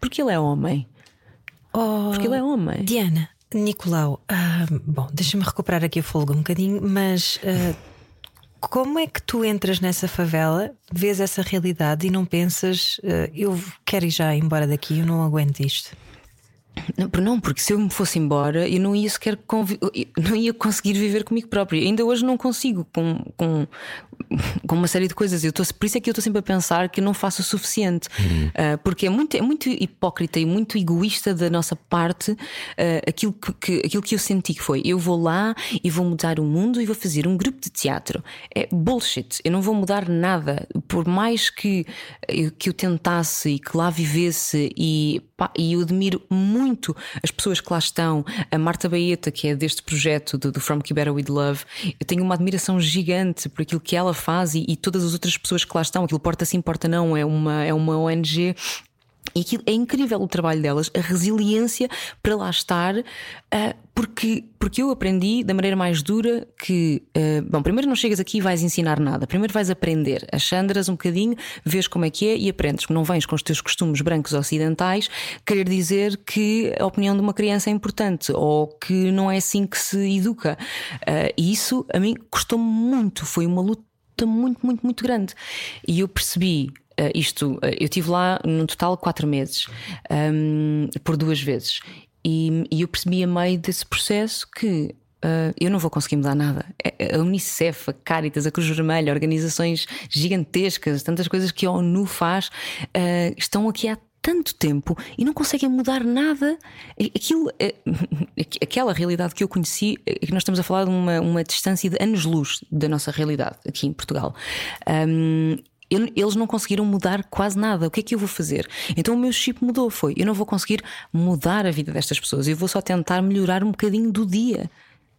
Porque ele é homem. Oh, Porque ele é homem. Diana, Nicolau, ah, bom, deixa-me recuperar aqui o fogo um bocadinho, mas ah, como é que tu entras nessa favela, vês essa realidade e não pensas, ah, eu quero ir já embora daqui, eu não aguento isto? Não, por- não, porque se eu me fosse embora, eu não ia sequer não ia conseguir viver comigo próprio. Ainda hoje não consigo com, com, com uma série de coisas. Eu tô, por isso é que eu estou sempre a pensar que não faço o suficiente. Ah, porque é muito, é muito hipócrita e muito egoísta da nossa parte ah, aquilo, que, que- aquilo que eu senti que foi: eu vou lá e vou mudar o mundo e vou fazer um grupo de teatro. É bullshit. Eu não vou mudar nada. Por mais que eu, que eu tentasse e que lá vivesse, e, pá, e eu admiro muito as pessoas que lá estão. A Marta Baeta, que é deste projeto do, do From Kibera with Love, eu tenho uma admiração gigante por aquilo que ela faz e, e todas as outras pessoas que lá estão. Aquilo Porta Sim, Porta Não é uma, é uma ONG. E aquilo é incrível o trabalho delas, a resiliência para lá estar, ah, porque, porque eu aprendi da maneira mais dura que, ah, bom, primeiro não chegas aqui e vais ensinar nada, primeiro vais aprender, achandras um bocadinho, vês como é que é e aprendes. Não vens com os teus costumes brancos ocidentais querer dizer que a opinião de uma criança é importante ou que não é assim que se educa. Ah, e isso a mim custou muito, foi uma luta muito, muito, muito grande. E eu percebi. uh, isto, uh, eu estive lá no total quatro meses, um, por duas vezes, e, e eu percebi a meio desse processo que uh, eu não vou conseguir mudar nada. A a Unicef, a Caritas, a Cruz Vermelha, organizações gigantescas, tantas coisas que a ONU faz, estão aqui há tanto tempo e não conseguem mudar nada. Aquilo, é, aquela realidade que eu conheci, é que nós estamos a falar de uma, uma distância de anos-luz da nossa realidade aqui em Portugal. Um, eles não conseguiram mudar quase nada. O que é que eu vou fazer? Então o meu chip mudou. Foi: eu não vou conseguir mudar a vida destas pessoas, eu vou só tentar melhorar um bocadinho do dia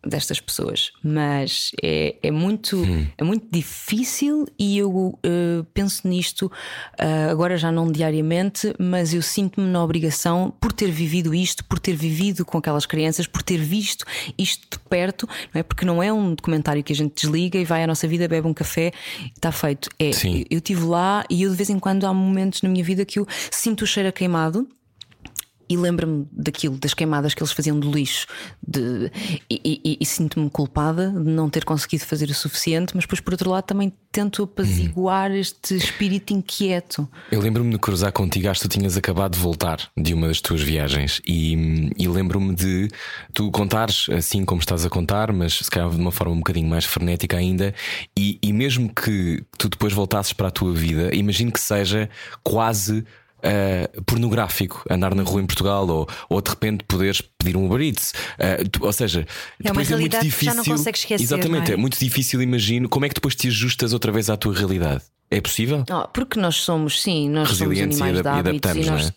destas pessoas, mas é, é muito, hum. é muito difícil e eu uh, penso nisto uh, agora já não diariamente, mas eu sinto-me na obrigação por ter vivido isto, por ter vivido com aquelas crianças, por ter visto isto de perto, não é? Porque não é um documentário que a gente desliga e vai à nossa vida, bebe um café está feito. É, Sim. eu estive lá e eu de vez em quando há momentos na minha vida que eu sinto o cheiro a queimado e lembro-me daquilo, das queimadas que eles faziam do lixo, de, e, e, e sinto-me culpada de não ter conseguido fazer o suficiente, mas depois, por outro lado, também tento apaziguar uhum. este espírito inquieto. Eu lembro-me de cruzar contigo, acho que tu tinhas acabado de voltar de uma das tuas viagens, e, e lembro-me de tu contares assim como estás a contar, mas se calhar de uma forma um bocadinho mais frenética ainda, e mesmo que tu depois voltasses para a tua vida, imagino que seja quase uh, pornográfico andar na rua em Portugal ou, ou de repente poderes pedir um Uber Eats. Uh, ou seja, é uma é muito difícil. já não consegues esquecer, exatamente, é? é? muito difícil, imagino. Como é que depois te ajustas outra vez à tua realidade? É possível? Oh, porque nós somos, sim, nós somos animais de hábitos e nós.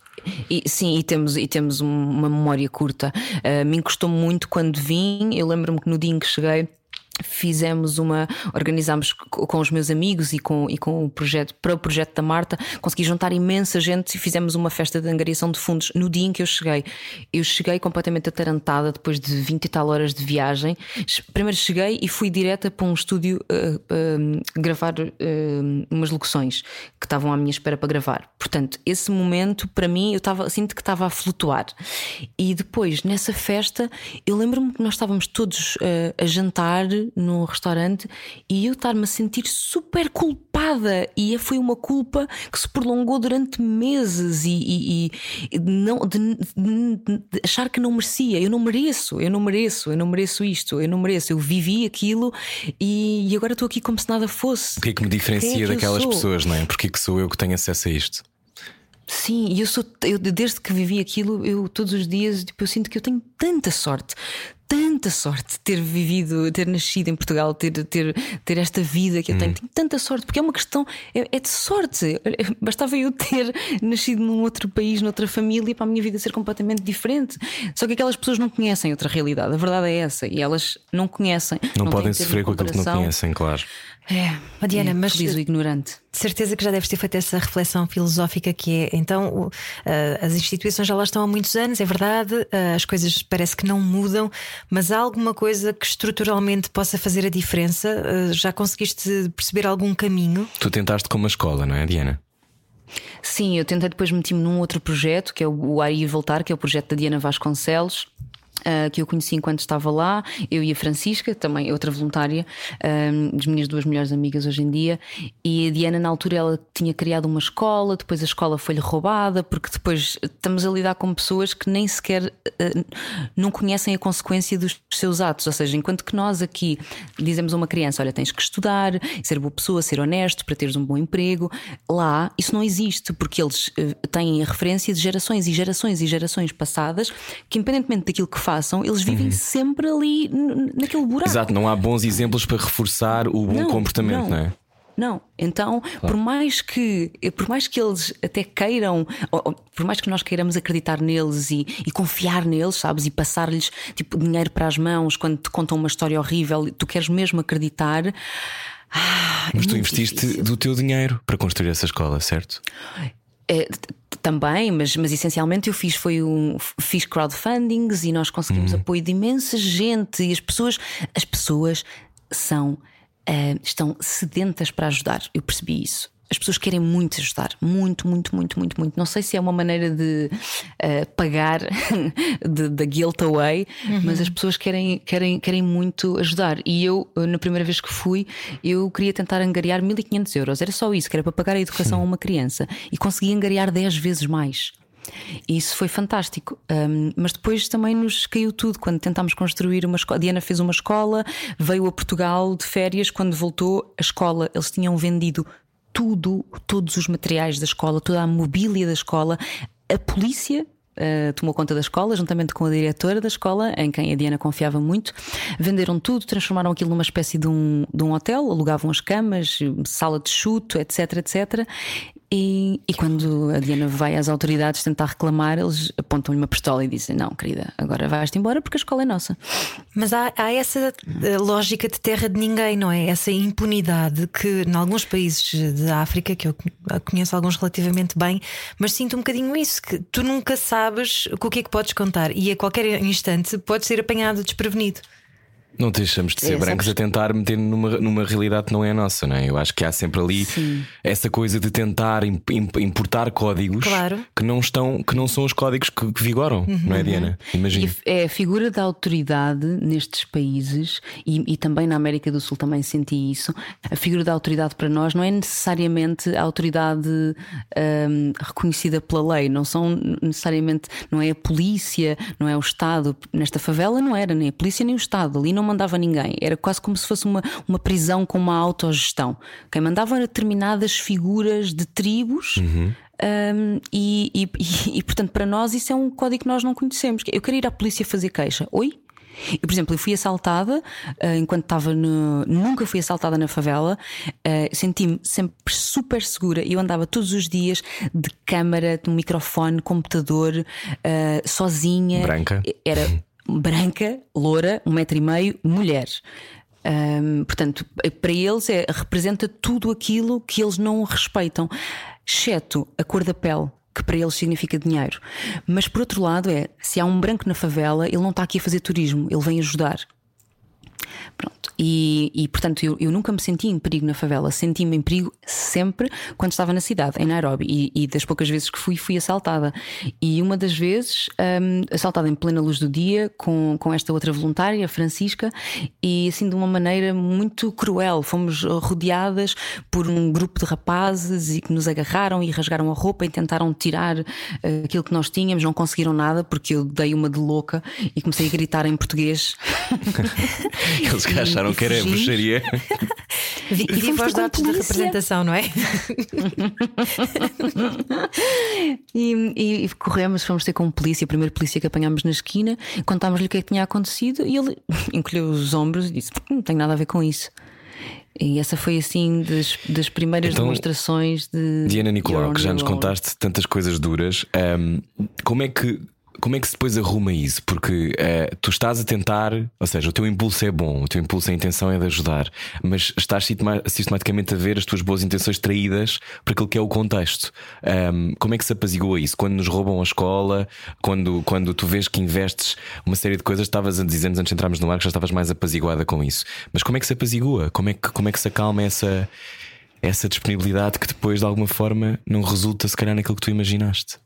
E, sim, e temos, e temos uma memória curta. Uh, me encostou muito quando vim. Eu lembro-me que no dia em que cheguei, fizemos uma organizámos com os meus amigos e com, e com o projeto para o projeto da Marta consegui juntar imensa gente e fizemos uma festa de angariação de fundos no dia em que eu cheguei. Eu cheguei completamente atarantada depois de 20 e tal horas de viagem. Primeiro cheguei e fui direta para um estúdio uh, uh, gravar uh, umas locuções que estavam à minha espera para gravar. Portanto esse momento para mim eu estava sinto que estava a flutuar. E depois nessa festa eu lembro-me que nós estávamos todos a jantar no restaurante e eu estar-me a sentir super culpada. E foi uma culpa que se prolongou durante meses e, e, e não, de, de, de, achar que não merecia. Eu não mereço, eu não mereço, eu não mereço isto, eu não mereço. Eu vivi aquilo e, e agora estou aqui como se nada fosse. O que é que me diferencia é que daquelas pessoas, não é? Porque que sou eu que tenho acesso a isto? Sim, e eu sou eu, desde que vivi aquilo, eu todos os dias tipo, eu sinto que eu tenho tanta sorte, tanta sorte ter vivido, ter nascido em Portugal, ter, ter, ter esta vida que eu tenho. Hum. Tenho tanta sorte, porque é uma questão, é, é, de sorte. Bastava eu ter nascido num outro país, noutra família, para a minha vida ser completamente diferente. Só que aquelas pessoas não conhecem outra realidade. A verdade é essa. E elas não conhecem. Não, não podem sofrer com aquilo que não conhecem, claro. É, Diana, é, mas feliz o ignorante. De certeza que já deves ter feito essa reflexão filosófica que é então as instituições já lá estão há muitos anos, é verdade, as coisas parece que não mudam, mas há alguma coisa que estruturalmente possa fazer a diferença? Já conseguiste perceber algum caminho? Tu tentaste com uma escola, não é, Diana? Sim, eu tentei depois meti-me num outro projeto que é o Ar e Voltar, que é o projeto da Diana Vasconcelos Uh, que eu conheci enquanto estava lá, eu e a Francisca, também outra voluntária, uh, das minhas duas melhores amigas hoje em dia. E a Diana, na altura, ela tinha criado uma escola, depois a escola foi-lhe roubada, porque depois estamos a lidar com pessoas que nem sequer uh, não conhecem a consequência dos seus atos. Ou seja, enquanto que nós aqui dizemos a uma criança: olha, tens que estudar, ser boa pessoa, ser honesto para teres um bom emprego, lá isso não existe, porque eles têm a referência de gerações e gerações e gerações passadas que, independentemente daquilo que façam, eles vivem uhum. sempre ali naquele buraco. Exato, não há bons exemplos para reforçar o bom não, comportamento, não. não é? Não, então, claro. por mais que por mais que eles até queiram, ou, por mais que nós queiramos acreditar neles e, e confiar neles, sabes, e passar-lhes tipo dinheiro para as mãos quando te contam uma história horrível, tu queres mesmo acreditar. Ah, Mas é tu investiste difícil. do teu dinheiro para construir essa escola, certo? É, também, mas, mas essencialmente eu fiz foi um fiz crowdfundings e nós conseguimos uhum. apoio de imensa gente e as pessoas as pessoas são uh, estão sedentas para ajudar. Eu percebi isso as pessoas querem muito ajudar, muito, muito, muito, muito, muito. Não sei se é uma maneira de uh, pagar da guilt away, uhum. mas as pessoas querem, querem, querem muito ajudar. E eu, na primeira vez que fui, eu queria tentar angariar 1500 euros. Era só isso, que era para pagar a educação a uma criança. E consegui angariar 10 vezes mais. E isso foi fantástico. Um, mas depois também nos caiu tudo quando tentámos construir uma escola. Diana fez uma escola, veio a Portugal de férias. Quando voltou, a escola, eles tinham vendido tudo, todos os materiais da escola, toda a mobília da escola a polícia Uh, tomou conta da escola, juntamente com a diretora da escola, em quem a Diana confiava muito. Venderam tudo, transformaram aquilo numa espécie de um, de um hotel, alugavam as camas, sala de chuto, etc, etc. E, e, quando a Diana vai às autoridades tentar reclamar, eles apontam-lhe uma pistola e dizem: Não, querida, agora vais-te embora porque a escola é nossa. Mas há, há, essa eh, lógica de terra de ninguém, não é? Essa impunidade que, em alguns países de África, que eu conheço alguns relativamente bem, mas sinto um bocadinho isso: que tu nunca sabes com o que é que podes contar e a qualquer instante podes ser apanhado desprevenido. Não deixamos de ser é, brancos a tentar meter numa, numa realidade que não é a nossa, não é? Eu acho que há sempre ali Sim. essa coisa de tentar importar códigos claro. que não estão, que não são os códigos que, que vigoram, uhum. não é, Diana? Imagina. É a figura da autoridade nestes países e, e, também na América do Sul também senti isso. A figura da autoridade para nós não é necessariamente a autoridade um, reconhecida pela lei, não são necessariamente, não é a polícia, não é o Estado. Nesta favela não era nem a polícia nem o Estado. Ali não mandava ninguém, era quase como se fosse uma, uma prisão com uma autogestão. Quem mandava era determinadas figuras de tribos. Uhum. Um, e, e, e, e, portanto, para nós, isso é um código que nós não conhecemos. Eu quero ir à polícia fazer queixa. Oi? E, por exemplo, eu fui assaltada uh, enquanto estava no. Nunca fui assaltada na favela, uh, senti-me sempre super segura. Eu andava todos os dias de câmara, de um microfone, computador, uh, sozinha. Branca. Era branca, loura, um metro e meio, mulher. Um, portanto, para eles é, representa tudo aquilo que eles não respeitam, exceto a cor da pele. Que para eles significa dinheiro. Mas por outro lado, é se há um branco na favela, ele não está aqui a fazer turismo, ele vem ajudar. E, e portanto, eu, eu, nunca me senti em perigo na favela, senti-me em perigo sempre quando estava na cidade, em Nairobi. E, e das poucas vezes que fui, fui assaltada. E uma das vezes, um, assaltada em plena luz do dia, com, com esta outra voluntária, Francisca, e assim de uma maneira muito cruel. Fomos rodeadas por um grupo de rapazes e que nos agarraram e rasgaram a roupa e tentaram tirar uh, aquilo que nós tínhamos. Não conseguiram nada porque eu dei uma de louca e comecei a gritar em português. Eles que acharam que era bruxaria. Vi, e viva os dados de representação, não é? e, e, e, corremos, fomos ter com um polícia, o primeiro polícia que apanhámos na esquina, contámos-lhe o que é que tinha acontecido e ele encolheu os ombros e disse: Não tem nada a ver com isso. E essa foi assim das, das primeiras então, demonstrações de. Diana Nicolau, que já nos contaste tantas coisas duras, um, como é que como é que se depois arruma isso? Porque uh, tu estás a tentar, ou seja, o teu impulso é bom, o teu impulso, a intenção é de ajudar, mas estás sistematicamente a ver as tuas boas intenções traídas por aquilo que é o contexto. Um, como é que se apazigua isso? Quando nos roubam a escola, quando, quando tu vês que investes uma série de coisas, estavas a dizer-nos antes de entrarmos no ar que já estavas mais apaziguada com isso. Mas como é que se apazigua? Como é que, como é que se acalma essa, essa disponibilidade que depois de alguma forma não resulta, se calhar, naquilo que tu imaginaste?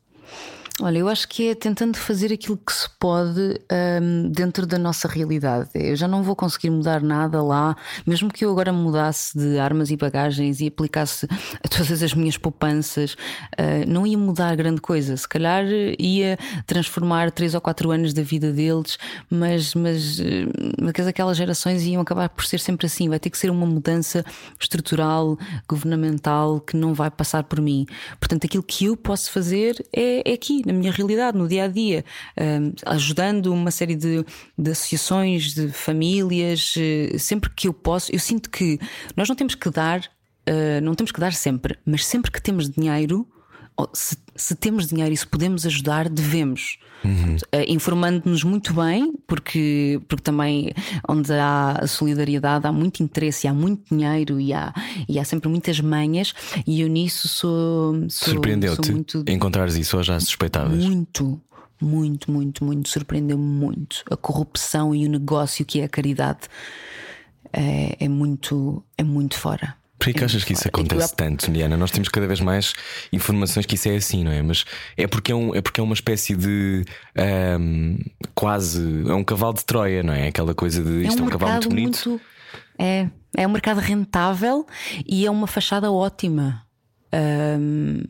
Olha, eu acho que é tentando fazer aquilo que se pode um, dentro da nossa realidade. Eu já não vou conseguir mudar nada lá, mesmo que eu agora mudasse de armas e bagagens e aplicasse a todas as minhas poupanças, uh, não ia mudar grande coisa. Se calhar ia transformar três ou quatro anos da vida deles, mas, mas, mas aquelas gerações iam acabar por ser sempre assim. Vai ter que ser uma mudança estrutural, governamental, que não vai passar por mim. Portanto, aquilo que eu posso fazer é, é aqui na minha realidade, no dia a dia, ajudando uma série de, de associações, de famílias, eh, sempre que eu posso. Eu sinto que nós não temos que dar, eh, não temos que dar sempre, mas sempre que temos dinheiro. Se, se, temos dinheiro e se podemos ajudar, devemos. Uhum. Uh, Informando-nos muito bem, porque, porque também onde há solidariedade há muito interesse, há muito dinheiro e há, e há sempre muitas manhas, e eu nisso sou. sou Surpreendeu-te muito... encontrares isso ou já suspeitavas? Muito. Muito, muito, muito, surpreendeu-me muito. A corrupção e o negócio que é a caridade é, é muito, é muito fora. Por que achas que isso acontece tanto, Diana? Nós temos cada vez mais informações que isso é assim, não é? Mas é porque é, um, é, porque é uma espécie de um, quase é um cavalo de Troia, não é? Aquela coisa de isto é um, é um cavalo muito bonito. Muito, é, é um mercado rentável e é uma fachada ótima. Um,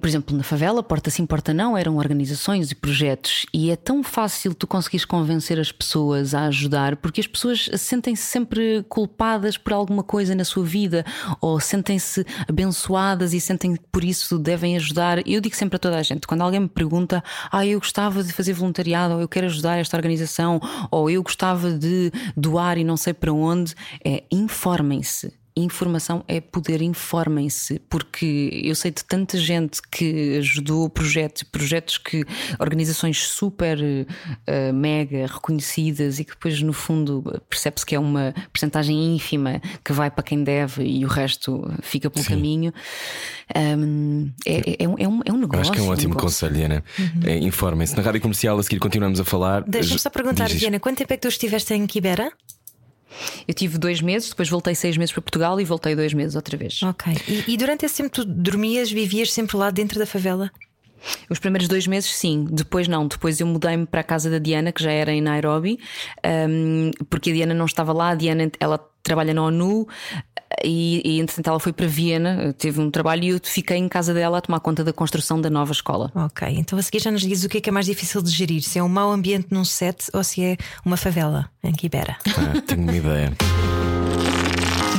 por exemplo, na favela, Porta Sim, Porta Não, eram organizações e projetos, e é tão fácil tu conseguires convencer as pessoas a ajudar, porque as pessoas sentem-se sempre culpadas por alguma coisa na sua vida, ou sentem-se abençoadas e sentem que por isso devem ajudar. Eu digo sempre a toda a gente: quando alguém me pergunta, ah, eu gostava de fazer voluntariado, ou eu quero ajudar esta organização, ou eu gostava de doar e não sei para onde, é informem-se informação é poder, informem-se, porque eu sei de tanta gente que ajudou projetos, projetos que organizações super uh, mega reconhecidas e que depois no fundo percebe-se que é uma percentagem ínfima que vai para quem deve e o resto fica pelo Sim. caminho. Um, é, é, um, é, um, é um negócio. acho que é um ótimo um conselho, Diana. Uhum. É, informem-se. Na rádio comercial a seguir continuamos a falar. Deixa-me só perguntar, Diana, quanto tempo é que tu estiveste em Quibera? Eu tive dois meses, depois voltei seis meses para Portugal e voltei dois meses outra vez. Ok. E, e durante esse tempo tu dormias, vivias sempre lá dentro da favela? Os primeiros dois meses, sim. Depois, não. Depois eu mudei-me para a casa da Diana, que já era em Nairobi, um, porque a Diana não estava lá. A Diana, ela trabalha na ONU e, e entretanto ela foi para Viena, teve um trabalho e eu fiquei em casa dela a tomar conta da construção da nova escola. Ok, então a seguir já nos diz o que é que é mais difícil de gerir: se é um mau ambiente num set ou se é uma favela em Quibera. Ah, tenho uma ideia.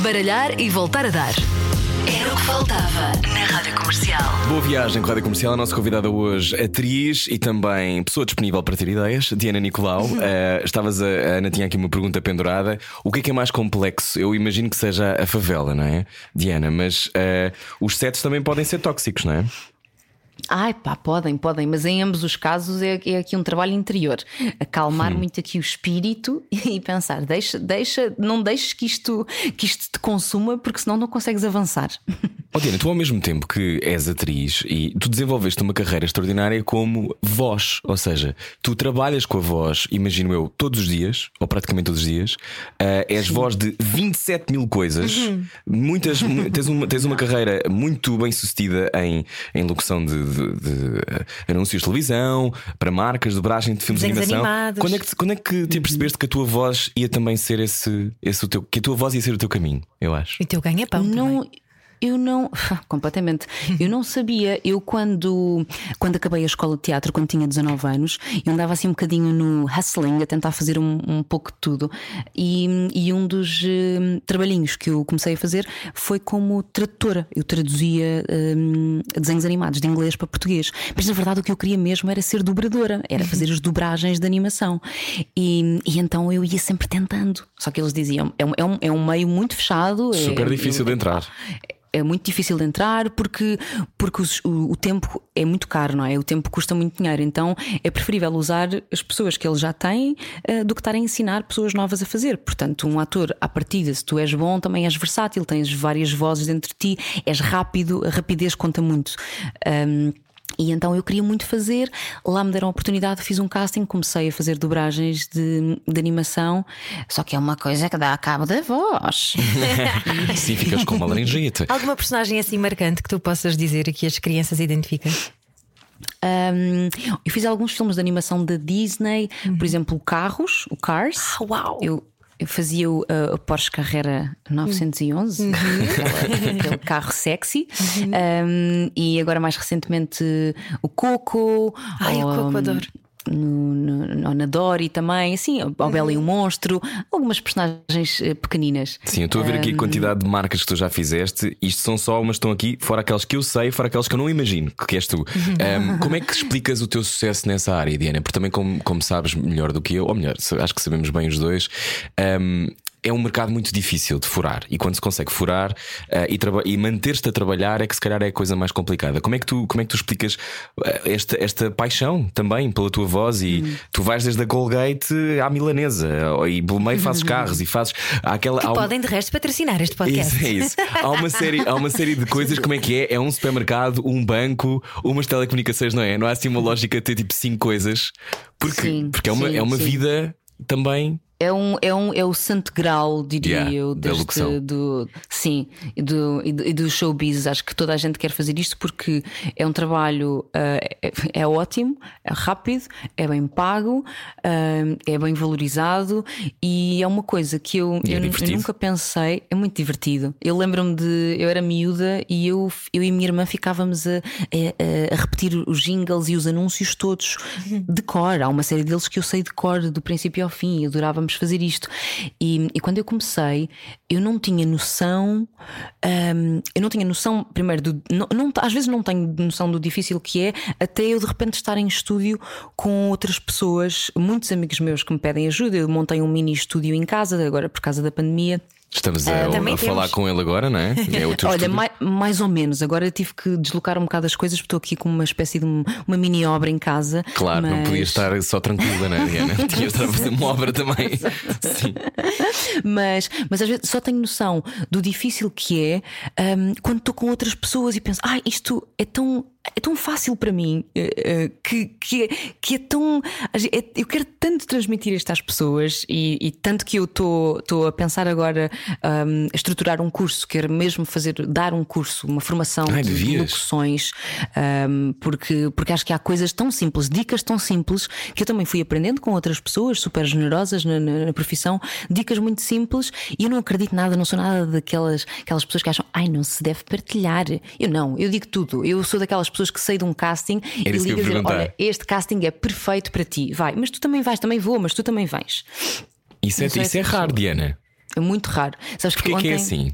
Baralhar e voltar a dar. Era o que faltava na Rádio Comercial. Boa viagem com a Rádio Comercial. A nossa convidada hoje, atriz e também pessoa disponível para ter ideias, Diana Nicolau. uh, estavas a, a Ana tinha aqui uma pergunta pendurada. O que é que é mais complexo? Eu imagino que seja a favela, não é, Diana? Mas uh, os sets também podem ser tóxicos, não é? Ai pá, podem, podem, mas em ambos os casos é, é aqui um trabalho interior. Acalmar hum. muito aqui o espírito e pensar, deixa, deixa, não deixes que isto, que isto te consuma, porque senão não consegues avançar. Oh, Diana, tu ao mesmo tempo que és atriz e tu desenvolveste uma carreira extraordinária como voz, ou seja, tu trabalhas com a voz, imagino eu, todos os dias, ou praticamente todos os dias, uh, és Sim. voz de 27 mil coisas, uhum. muitas, tens, uma, tens uma carreira muito bem sucedida em, em locução de, de, de uh, anúncios de televisão, para marcas, dobragem de filmes de animação. Animados. Quando é que, quando é que te percebeste que a tua voz ia também ser esse, esse o teu, que a tua voz ia ser o teu caminho, eu acho? E o teu ganha-pão. Não. Também. Eu não, completamente. Eu não sabia. Eu, quando, quando acabei a escola de teatro, quando tinha 19 anos, eu andava assim um bocadinho no hustling, a tentar fazer um, um pouco de tudo. E, e um dos uh, trabalhinhos que eu comecei a fazer foi como tradutora. Eu traduzia um, desenhos animados de inglês para português. Mas na verdade o que eu queria mesmo era ser dobradora, era uhum. fazer as dobragens de animação. E, e então eu ia sempre tentando. Só que eles diziam: é um, é um, é um meio muito fechado. Super é, difícil de entrar é muito difícil de entrar porque, porque o, o, tempo é muito caro, não é? O tempo custa muito dinheiro, então é preferível usar as pessoas que ele já tem uh, do que estar a ensinar pessoas novas a fazer. Portanto, um ator, à partida, se tu és bom, também és versátil, tens várias vozes dentro de ti, és rápido, a rapidez conta muito. Um, e então eu queria muito fazer, lá me deram a oportunidade, fiz um casting, comecei a fazer dobragens de, de animação, só que é uma coisa que dá a cabo da voz. Sim, ficas com uma laringite. Alguma personagem assim marcante que tu possas dizer que as crianças identificam? Um, eu fiz alguns filmes de animação da Disney, uhum. por exemplo, o Carros, o Cars. Ah, uau! Eu, eu fazia o, uh, o Porsche Carrera 911, uhum. aquele, aquele carro sexy, uhum. um, e agora mais recentemente o Coco. Ai, o Coco adoro no, no, na Dory também, assim, o uhum. Bela e o Monstro, algumas personagens eh, pequeninas. Sim, eu estou a ver aqui a quantidade de marcas que tu já fizeste. Isto são só umas estão aqui, fora aquelas que eu sei, fora aquelas que eu não imagino, que és tu. Um, como é que explicas o teu sucesso nessa área, Diana? Porque também, como, como sabes melhor do que eu, ou melhor, acho que sabemos bem os dois, um, é um mercado muito difícil de furar. E quando se consegue furar uh, e, e manter-te a trabalhar, é que se calhar é a coisa mais complicada. Como é que tu, como é que tu explicas uh, esta, esta paixão também pela tua voz? E hum. tu vais desde a Colgate à milanesa, e pelo meio fazes carros e fazes aquela. Que podem de resto patrocinar este podcast. Isso, é isso. há, uma série, há uma série de coisas, como é que é? É um supermercado, um banco, umas telecomunicações, não é? Não há assim uma lógica de ter tipo cinco coisas. Porque, sim, porque é uma, sim, é uma vida também É, um, é, um, é o santo grau, diria Yeah, eu, deste, do, sim, e do, e do, e do showbiz. Acho que toda a gente quer fazer isto porque é um trabalho, ah, é, é ótimo, é rápido, é bem pago, ah, é bem valorizado e é uma coisa que eu, é eu, eu nunca pensei. É muito divertido. Eu lembro-me de. Eu era miúda e eu, eu e a minha irmã ficávamos a, a- a repetir os jingles e os anúncios todos de cor. Há uma série deles que eu sei de cor, do princípio ao fim, e adorávamos fazer isto. E, e quando eu comecei, eu não tinha noção. hum, eu não tinha noção, primeiro, do, não, não- às vezes não tenho noção do difícil que é, até eu de repente estar em estúdio com outras pessoas, muitos amigos meus que me pedem ajuda. Eu montei um mini estúdio em casa, agora por causa da pandemia. Estamos a, também a falar com ele agora, não é? É Olha, estúdio. mai- mais, ou menos. Agora tive que deslocar um bocado as coisas, porque estou aqui com uma espécie de um- uma mini obra em casa. Claro, não mas- podias estar só tranquila, não é, Diana? Tinhas de estar a fazer uma obra também. Sim. Mas, mas às vezes só tenho noção do difícil que é hum, quando estou com outras pessoas e penso, ah, isto é tão. É tão fácil para mim eh, eh, que, que, é, que é tão. é- eu quero tanto transmitir isto às pessoas e, e tanto que eu estou a pensar agora a estruturar um curso, quero mesmo fazer, dar um curso, uma formação Ai, de devias. locuções, hum, porque, porque acho que há coisas tão simples, dicas tão simples, que eu também fui aprendendo com outras pessoas super generosas na, na- na profissão, dicas muito simples, e eu não acredito nada, não sou nada daquelas aquelas pessoas que acham, ai, não se deve partilhar. Eu não, eu digo tudo. Eu sou daquelas pessoas que sei de um casting Era e que ia dizer, perguntar. olha, este casting é perfeito para ti, vai, mas tu também vais, também vou, mas tu também vais. Isso é, sou isso é raro. Diana. É muito raro. Sabes Porquê que que ontem... é assim?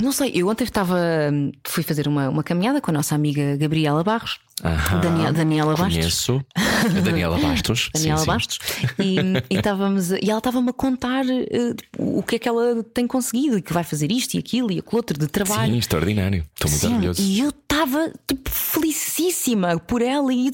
Não sei, eu ontem estava. hum, Fui fazer uma, uma caminhada com a nossa amiga Gabriela Barros. Daniela, Daniela Bastos. Conheço a Daniela Bastos. Daniela sim, sim. Bastos. E, e, estávamos, e ela estava-me a contar eh, o que é que ela tem conseguido e que vai fazer isto e aquilo e aquilo outro de trabalho. Sim, extraordinário. Estou muito Sim, orgulhoso. e eu estava tipo, felicíssima por ela e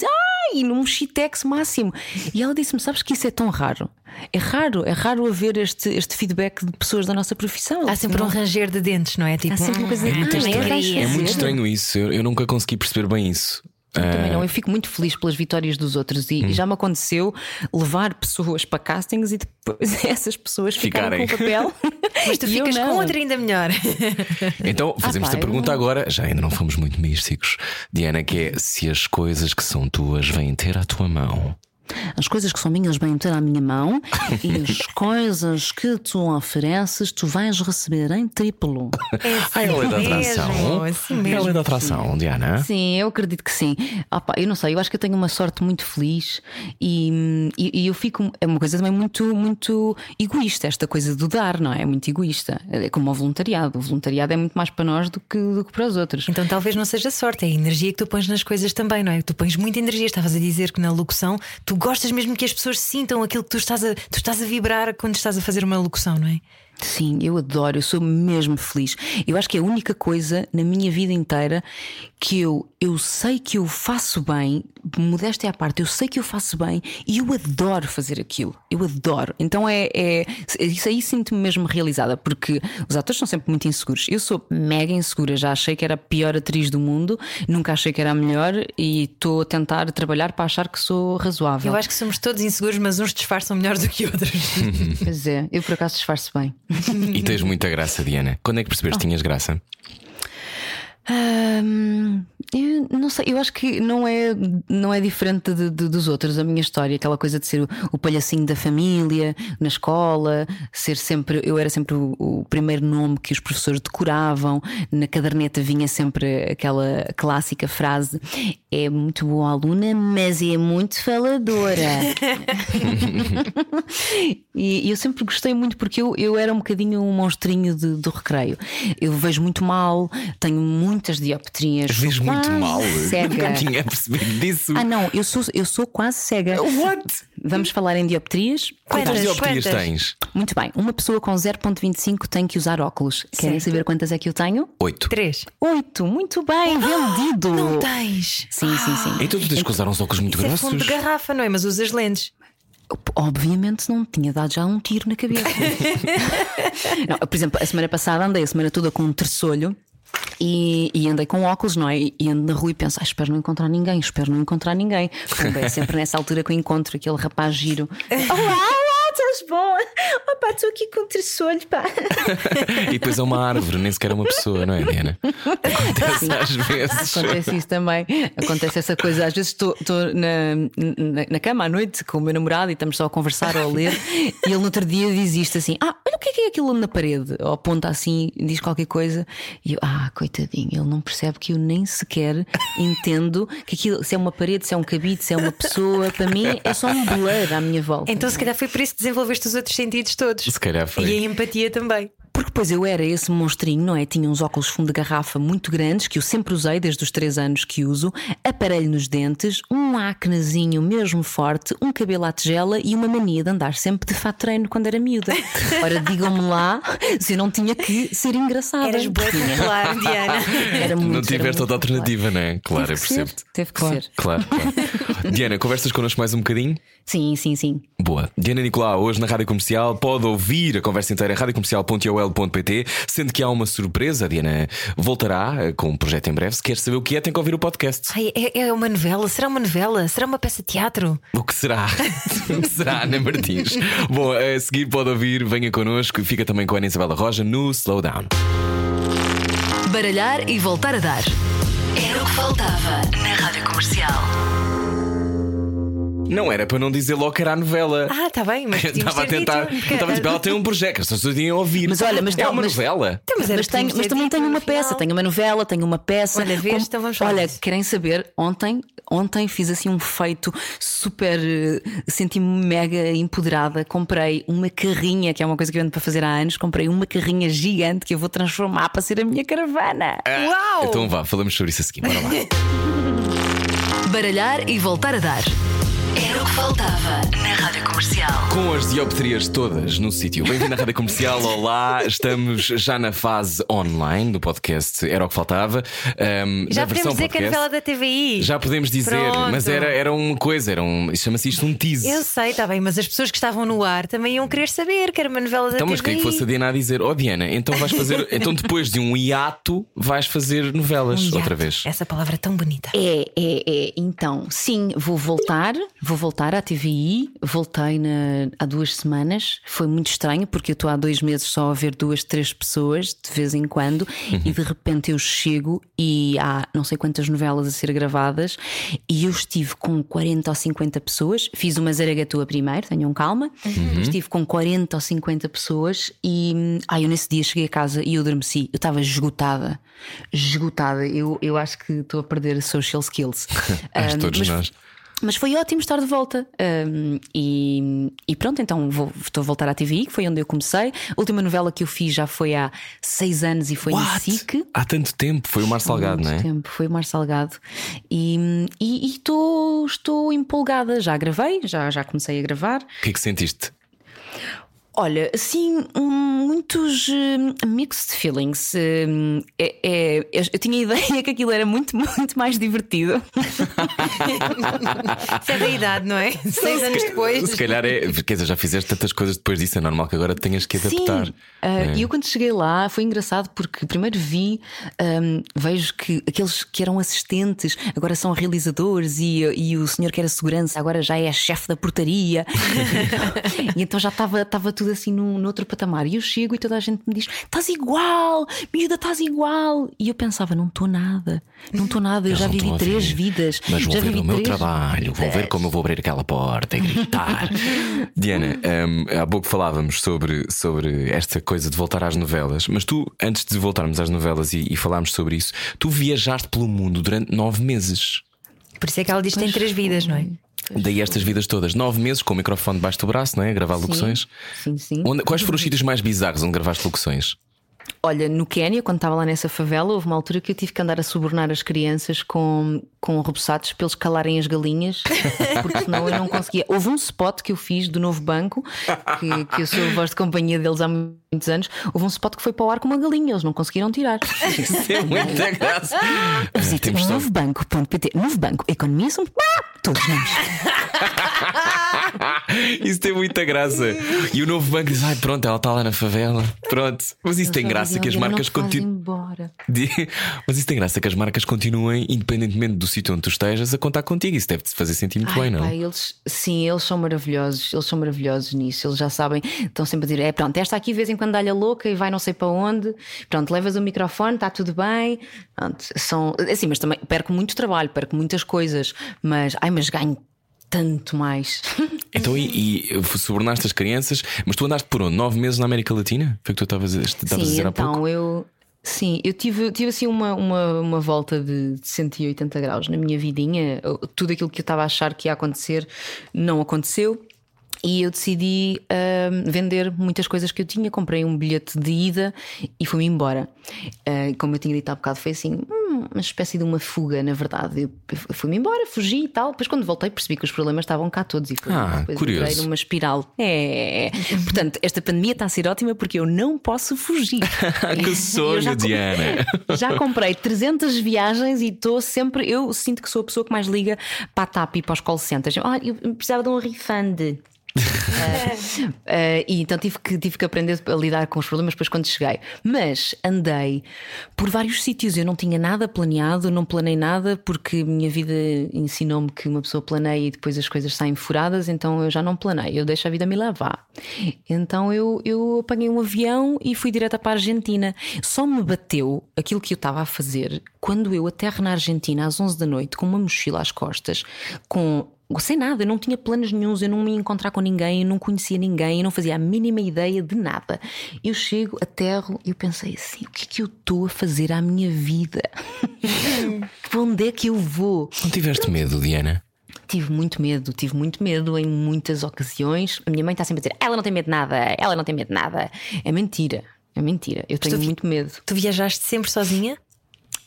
ai, num shitex máximo. E ela disse-me: Sabes que isso é tão raro? É raro, é raro haver este, este feedback de pessoas da nossa profissão. Há sempre um ranger de dentes, não é? Tipo, Há sempre uma coisa de, "Hum, "Ah, tens é, vais fazer." É muito estranho isso. Eu, eu nunca consegui perceber bem isso. Eu também Ah, não, eu fico muito feliz pelas vitórias dos outros e, e já me aconteceu levar pessoas para castings e depois essas pessoas ficarem Ficarem. com o papel. Mas tu ficas com outra ainda melhor. Então fazemos Ah, pá, a pergunta agora, já ainda não fomos muito místicos, Diana, que é se as coisas que são tuas vêm ter à tua mão. As coisas que são minhas vêm ter à minha mão e as coisas que tu ofereces tu vais receber em triplo. Ah, é a lei da atração. assim É a lei da atração, Diana. Sim, eu acredito que sim. Ah, pá, eu não sei, eu acho que eu tenho uma sorte muito feliz e, e, e eu fico. É uma coisa também muito, muito egoísta, esta coisa do dar, não é? É muito egoísta. É como o voluntariado. O voluntariado é muito mais para nós do que, do que para os outros. Então talvez não seja sorte, é a energia que tu pões nas coisas também, não é? Tu pões muita energia. Estavas a dizer que na locução tu gostas mesmo que as pessoas sintam aquilo que tu estás a, tu estás a vibrar quando estás a fazer uma locução, não é? Sim, eu adoro, eu sou mesmo feliz. Eu acho que é a única coisa na minha vida inteira que eu, eu sei que eu faço bem, modéstia à parte, eu sei que eu faço bem e eu adoro fazer aquilo. Eu adoro. Então é, é isso aí sinto-me mesmo realizada, porque os atores são sempre muito inseguros. Eu sou mega insegura, já achei que era a pior atriz do mundo, nunca achei que era a melhor e estou a tentar trabalhar para achar que sou razoável. Eu acho que somos todos inseguros, mas uns disfarçam melhor do que outros. Pois é, eu por acaso disfarço bem. E tens muita graça, Diana. Quando é que percebeste que tinhas graça? Hum, eu não sei, eu acho que não é, não é diferente de- de- dos outros a minha história, aquela coisa de ser o, o palhacinho da família, na escola, ser sempre, eu era sempre o, o primeiro nome que os professores decoravam, na caderneta vinha sempre aquela clássica frase: é muito boa aluna, mas é muito faladora. e, e eu sempre gostei muito porque eu, eu era um bocadinho um monstrinho de- do recreio. Eu vejo muito mal, tenho muitas dioptrias. Vês muito quase mal. Cega. Nunca tinha percebido disso. Ah, não, eu sou, eu sou quase cega. What? Vamos falar em dioptrias? Quantas Quantas? dioptrias Quantas? tens? Muito bem, uma pessoa com 0,25 tem que usar óculos. Querem Certo. saber quantas é que eu tenho? Oito. Três. Oito, muito bem, vendido. Não tens. Sim, sim, sim. Então tu tens que usar uns óculos muito Isso é fundo grossos. de garrafa, não é? Mas usas lentes. Obviamente não me tinha dado já um tiro na cabeça. Não, por exemplo, a semana passada andei a semana toda com um terçolho. E, e andei com óculos, não é? E ando na rua e penso, ah, espero não encontrar ninguém, espero não encontrar ninguém. Porque é sempre nessa altura que eu encontro aquele rapaz giro. Olá, estás bom? Pá, estou aqui com tressolho, pá. e depois é uma árvore, nem sequer é uma pessoa, não é, Diana? Acontece às vezes. Acontece isso também. Acontece essa coisa. Às vezes estou estou na, na, na cama à noite com o meu namorado e estamos só a conversar ou a ler. E ele no outro dia diz isto assim: Ah, olha o que é que é aquilo na parede. Ou aponta assim, diz qualquer coisa. E eu, ah, coitadinho, ele não percebe que eu nem sequer entendo que aquilo, se é uma parede, se é um cabide, se é uma pessoa. Para mim é só um blur à minha volta. Então, se calhar foi por isso que desenvolveste os outros sentidos todos. Se calhar foi. E a empatia também. Porque depois eu era esse monstrinho, não é? Tinha uns óculos fundo de garrafa muito grandes, que eu sempre usei desde os 3 anos que uso, aparelho nos dentes, um acnezinho mesmo forte, um cabelo à tigela e uma mania de andar sempre de fato treino quando era miúda. Ora, digam-me lá se eu não tinha que ser engraçada. Eras boa Tinha. popular, Diana. Era muito, Não era tiveste muito outra alternativa, não é? Claro, eu Teve percebo. Teve que Claro, ser. claro, claro. Diana, conversas connosco mais um bocadinho? Sim, sim, sim. Boa. Diana Nicolau, hoje na Rádio Comercial, pode ouvir a conversa inteira em radiocomercial.ol.pt, sendo que há uma surpresa. A Diana voltará eh, com um projeto em breve. Se quer saber o que é, tem que ouvir o podcast. Ai, é, é uma novela? Será uma novela? Será uma peça de teatro? O que será? o que será, Ana Martins? Bom, a seguir pode ouvir, venha connosco e fica também com a Ana Isabela Roja no Slowdown. Baralhar e voltar a dar. Era o que faltava na Rádio Comercial. Não era para não dizer logo que era a novela. Ah, está bem, mas Estava a tentar. dito. Estava tipo, ela tem um projeto, as pessoas iam ouvir. Mas olha, mas é não, uma mas- novela. Então, mas era Mas, tenho, mas também tenho no uma peça, tenho uma novela, tenho uma peça. Olha, vês? Então vamos falar Olha, querem saber? Ontem, ontem fiz assim um feito super. eh, Senti-me mega empoderada. Comprei uma carrinha, que é uma coisa que eu ando para fazer há anos. Comprei uma carrinha gigante que eu vou transformar para ser a minha caravana. Uau! Então vá, falamos sobre isso a seguir. Bora lá. Baralhar e voltar a dar. Era o que faltava na Rádio Comercial. Com as dioptrias todas no sítio. Bem-vindo à Rádio Comercial. Olá, estamos já na fase online do podcast Era o que Faltava. Ahm, Já na versão podemos dizer que é a podcast. novela da TVI. Já podemos dizer, Pronto. mas era, era uma coisa, era um, chama-se isto um tease. Eu sei, está bem, mas as pessoas que estavam no ar também iam querer saber que era uma novela da Então, mas TVI. quem fosse a Diana a dizer, oh Diana, então vais fazer, então depois de um hiato, vais fazer novelas Um outra hiato. vez. Essa palavra é tão bonita. É, é, é. Então, sim, vou voltar, vou voltar à TVI. Voltei na- há duas semanas. Foi muito estranho porque eu estou há dois meses só a ver duas, três pessoas de vez em quando e de repente eu chego e há não sei quantas novelas a ser gravadas e eu estive com 40 ou 50 pessoas. Fiz uma Zaragatua primeiro, tenham calma. Estive com 40 ou 50 pessoas e ai, eu nesse dia cheguei a casa e eu adormeci. Eu estava esgotada. Esgotada. Eu, eu acho que estou a perder social skills. Acho Um, todos mas- nós. Mas foi ótimo estar de volta. Um, e, e pronto, então vou, estou a voltar à TVI, que foi onde eu comecei. A última novela que eu fiz já foi há seis anos e foi What? SIC. Há tanto tempo, foi o Mar Salgado, não é? tempo, foi o Mar Salgado. E e- e estou estou empolgada. Já gravei, já, já comecei a gravar. O que é que sentiste? Olha, assim, hum, muitos hum, mixed feelings. Hum, é- é- eu, tinha a ideia que aquilo era muito, muito mais divertido. Isso é da idade, não é? Seis anos depois. Se calhar é. Quer dizer, já fizeste tantas coisas depois disso, é normal que agora tenhas que adaptar. Sim. Ah, E eu quando cheguei lá foi engraçado porque primeiro vi, ahm, vejo que aqueles que eram assistentes agora são realizadores e, e o senhor que era segurança agora já é chefe da portaria. e então já estava estava tudo assim num, num outro patamar. E eu chego e toda a gente me diz: estás igual, miúda, estás igual. E eu pensava: não estou nada, não estou nada, eu Eles já vivi três vidas. Mas vão já ver o meu três trabalho, vão ver como eu vou abrir aquela porta e gritar. Diana, hum, há pouco falávamos sobre, sobre esta coisa de voltar às novelas, mas tu, antes de voltarmos às novelas e, e falarmos sobre isso, tu viajaste pelo mundo durante nove meses. Por isso é que ela diz que tem três vidas, não é? Daí estas vidas todas, nove meses com o microfone debaixo do braço, não é? A gravar locuções. Sim, sim. Onde- quais foram os sítios mais bizarros onde gravaste locuções? Olha, no Quénia, quando estava lá nessa favela, houve uma altura que eu tive que andar a subornar as crianças com, com reboçados para eles calarem as galinhas, porque senão eu não conseguia. Houve um spot que eu fiz do novo banco, que, que eu sou a voz de companhia deles há muitos anos. Houve um spot que foi para o ar com uma galinha, eles não conseguiram tirar. Isso é muita graça. Visite novobanco.pt. Novo Banco, economia são todos nós. Isso tem muita graça. E o novo banco diz: ai, pronto, ela está lá na favela. Pronto. Mas isso tem Eles só graça que as "Diana, marcas não continuem. Mas isso tem graça que as marcas continuem, independentemente do sítio onde tu estejas, a contar contigo. Isso deve-te fazer sentir muito Ai, bem, não? pá, eles, sim, eles são maravilhosos, eles são maravilhosos nisso, eles já sabem, estão sempre a dizer: é pronto, esta aqui de vez em quando dá-lhe a louca e vai não sei para onde, pronto, levas o microfone, está tudo bem. Pronto, são assim, mas também perco muito trabalho, perco muitas coisas, mas ai, mas ganho tanto mais. Então, e, e subornaste as crianças, mas tu andaste por onde? Nove meses na América Latina? Foi o que tu estavas a, dizer há então pouco? eu. Sim, eu tive, tive assim uma, uma, uma volta de de 180 graus na minha vidinha. Tudo aquilo que eu estava a achar que ia acontecer não aconteceu. E eu decidi ahm, vender muitas coisas que eu tinha. Comprei um bilhete de ida e fui-me embora. Ah, como eu tinha dito há bocado, foi assim, hum, uma espécie de uma fuga, na verdade. Eu fui-me embora, fugi e tal. Depois, quando voltei, percebi que os problemas estavam cá todos. E foi, Ah, curioso. numa espiral. É. Portanto, esta pandemia está a ser ótima porque eu não posso fugir. que sonho, já Diana! Já comprei 300 viagens e estou sempre. Eu sinto que sou a pessoa que mais liga para a TAP e para os call centers. Ah, eu precisava de um refund. Ah, e então tive que, tive que aprender a lidar com os problemas depois quando cheguei. Mas andei por vários sítios. Eu não tinha nada planeado, não planei nada porque a minha vida ensinou-me que uma pessoa planeia e depois as coisas saem furadas. Então eu já não planei, eu deixo a vida me levar. Então eu, eu apanhei um avião e fui direto para a Argentina. Só me bateu aquilo que eu estava a fazer quando eu aterro na Argentina às 11 da noite com uma mochila às costas, com sem nada, eu não tinha planos nenhums, eu não me ia encontrar com ninguém, eu não conhecia ninguém, eu não fazia a mínima ideia de nada. Eu chego, aterro e eu pensei assim: o que é que eu estou a fazer à minha vida? Para onde é que eu vou? Não tiveste medo, Diana? Tive muito medo, tive muito medo em muitas ocasiões. A minha mãe está sempre a dizer: ela não tem medo de nada, ela não tem medo de nada. É mentira, é mentira. Eu tenho tu- muito medo. Tu viajaste sempre sozinha?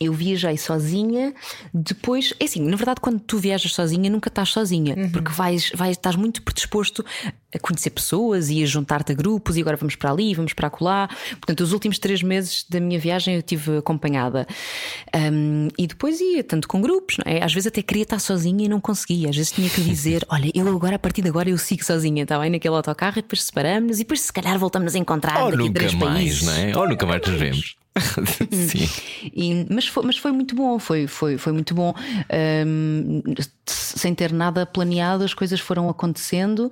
Eu viajei sozinha, depois, é assim, na verdade, quando tu viajas sozinha, nunca estás sozinha, porque vais, vais, estás muito predisposto a conhecer pessoas e a juntar-te a grupos, e agora vamos para ali, vamos para acolá. Portanto, os últimos três meses da minha viagem eu tive acompanhada. Um, e depois ia, tanto com grupos, é? às vezes até queria estar sozinha e não conseguia, às vezes tinha que dizer: Olha, eu agora, a partir de agora, eu sigo sozinha, está bem? Naquele autocarro, e depois separamos, e depois, se calhar, voltamos a encontrar Ou daqui nunca três mais, países. não é? Ou nunca mais nos vemos. Sim. E- mas, foi, mas foi muito bom, foi, foi, foi muito bom. Ahm, sem ter nada planeado, as coisas foram acontecendo.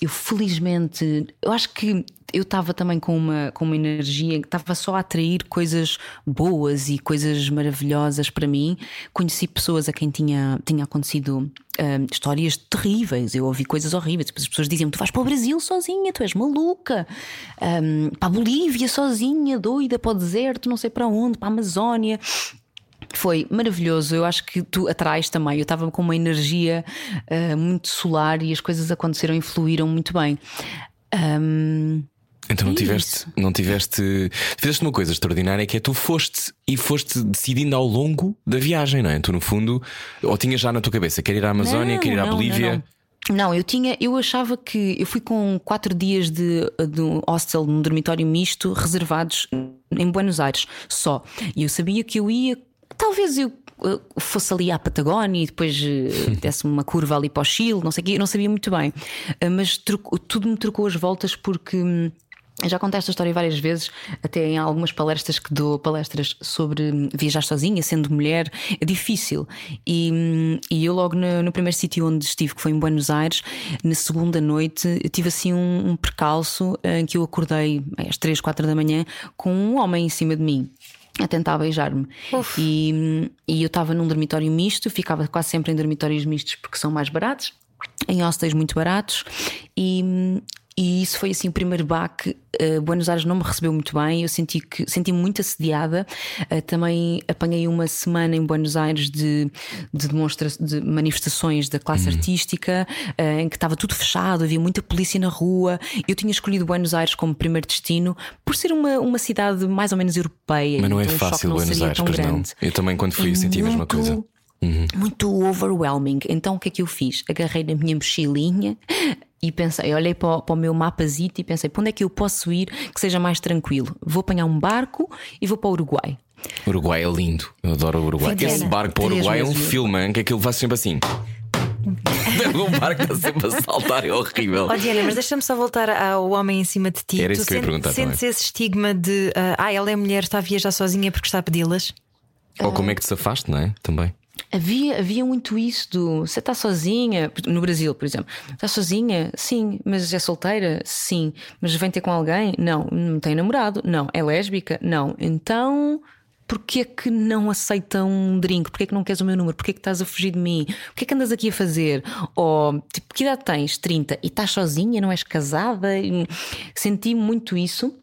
Eu felizmente, eu acho que eu estava também com uma, com uma energia que estava só a atrair coisas boas e coisas maravilhosas para mim. Conheci pessoas a quem tinha, tinha acontecido ahm, histórias terríveis. Eu ouvi coisas horríveis. As pessoas diziam: Tu vais para o Brasil sozinha, tu és maluca, Ahm, para a Bolívia sozinha, doida para o deserto, não sei para onde, para a Amazónia. Foi maravilhoso. Eu acho que tu atrás também. Eu estava com uma energia ah, muito solar e as coisas aconteceram e fluíram muito bem. Ahm, Então não É tiveste, não tiveste. Fizeste uma coisa extraordinária que é tu foste e foste decidindo ao longo da viagem, não é? Tu, no fundo, ou tinhas já na tua cabeça, quer ir à Amazónia, Não, quer ir à não, Bolívia. Não, não. Eu tinha, eu achava que eu fui com quatro dias de, de um hostel num dormitório misto reservados em Buenos Aires só. E eu sabia que eu ia, talvez eu eh, fosse ali à Patagónia e depois eh, desse uma curva ali para o Chile, não sei o quê, eu não sabia muito bem. Eh, Mas tudo me trocou as voltas porque. Já contei esta história várias vezes, até em algumas palestras que dou, palestras sobre hum, viajar sozinha, sendo mulher, é difícil. E, hum, e eu, logo no, no primeiro sítio onde estive, que foi em Buenos Aires, na segunda noite, tive assim um, um percalço em que eu acordei às 3, 4 da manhã com um homem em cima de mim. A tentar beijar-me. E, hum, e eu estava num dormitório misto, ficava quase sempre em dormitórios mistos porque são mais baratos, em hostels muito baratos. E, e isso foi assim o primeiro baque. Uh, Buenos Aires não me recebeu muito bem. Eu senti que senti muito assediada. Uh, também apanhei uma semana em Buenos Aires de, de, demonstra de manifestações da classe artística, uh, em que estava tudo fechado, havia muita polícia na rua. Eu tinha escolhido Buenos Aires como primeiro destino por ser uma, uma cidade mais ou menos europeia. Mas não é então choque fácil não Buenos Aires, pois não. grande. Eu também, quando fui, É senti a mesma coisa. Muito overwhelming. Então o que é que eu fiz? Agarrei na minha mochilinha e pensei, olhei para o, para o meu mapazito e pensei, para onde é que eu posso ir que seja mais tranquilo? Vou apanhar um barco e vou para o Uruguai. O Uruguai é lindo. Eu adoro o Uruguai. Esse barco para o Uruguai é um filme, hein, que aquilo vai sempre assim. o barco está sempre a saltar, é horrível. Ó Diana, mas deixa-me só voltar ao homem em cima de ti. Era tu isso que eu ia sentes- perguntar sentes esse estigma de ah, ah, ela é mulher, está a viajar sozinha porque está a pedi-las? Ou como é que te safaste, não é? Também. Havia, havia muito isso do você está sozinha, no Brasil, por exemplo, está sozinha? Sim, mas é solteira? Sim, mas vem ter com alguém? Não, não tem namorado? Não, é lésbica? Não, então porquê que não aceita um drink? Porquê que não queres o meu número? Porquê que estás a fugir de mim? O que é andas aqui a fazer? Ou tipo, que idade tens? 30 e estás sozinha, não és casada? Senti muito isso.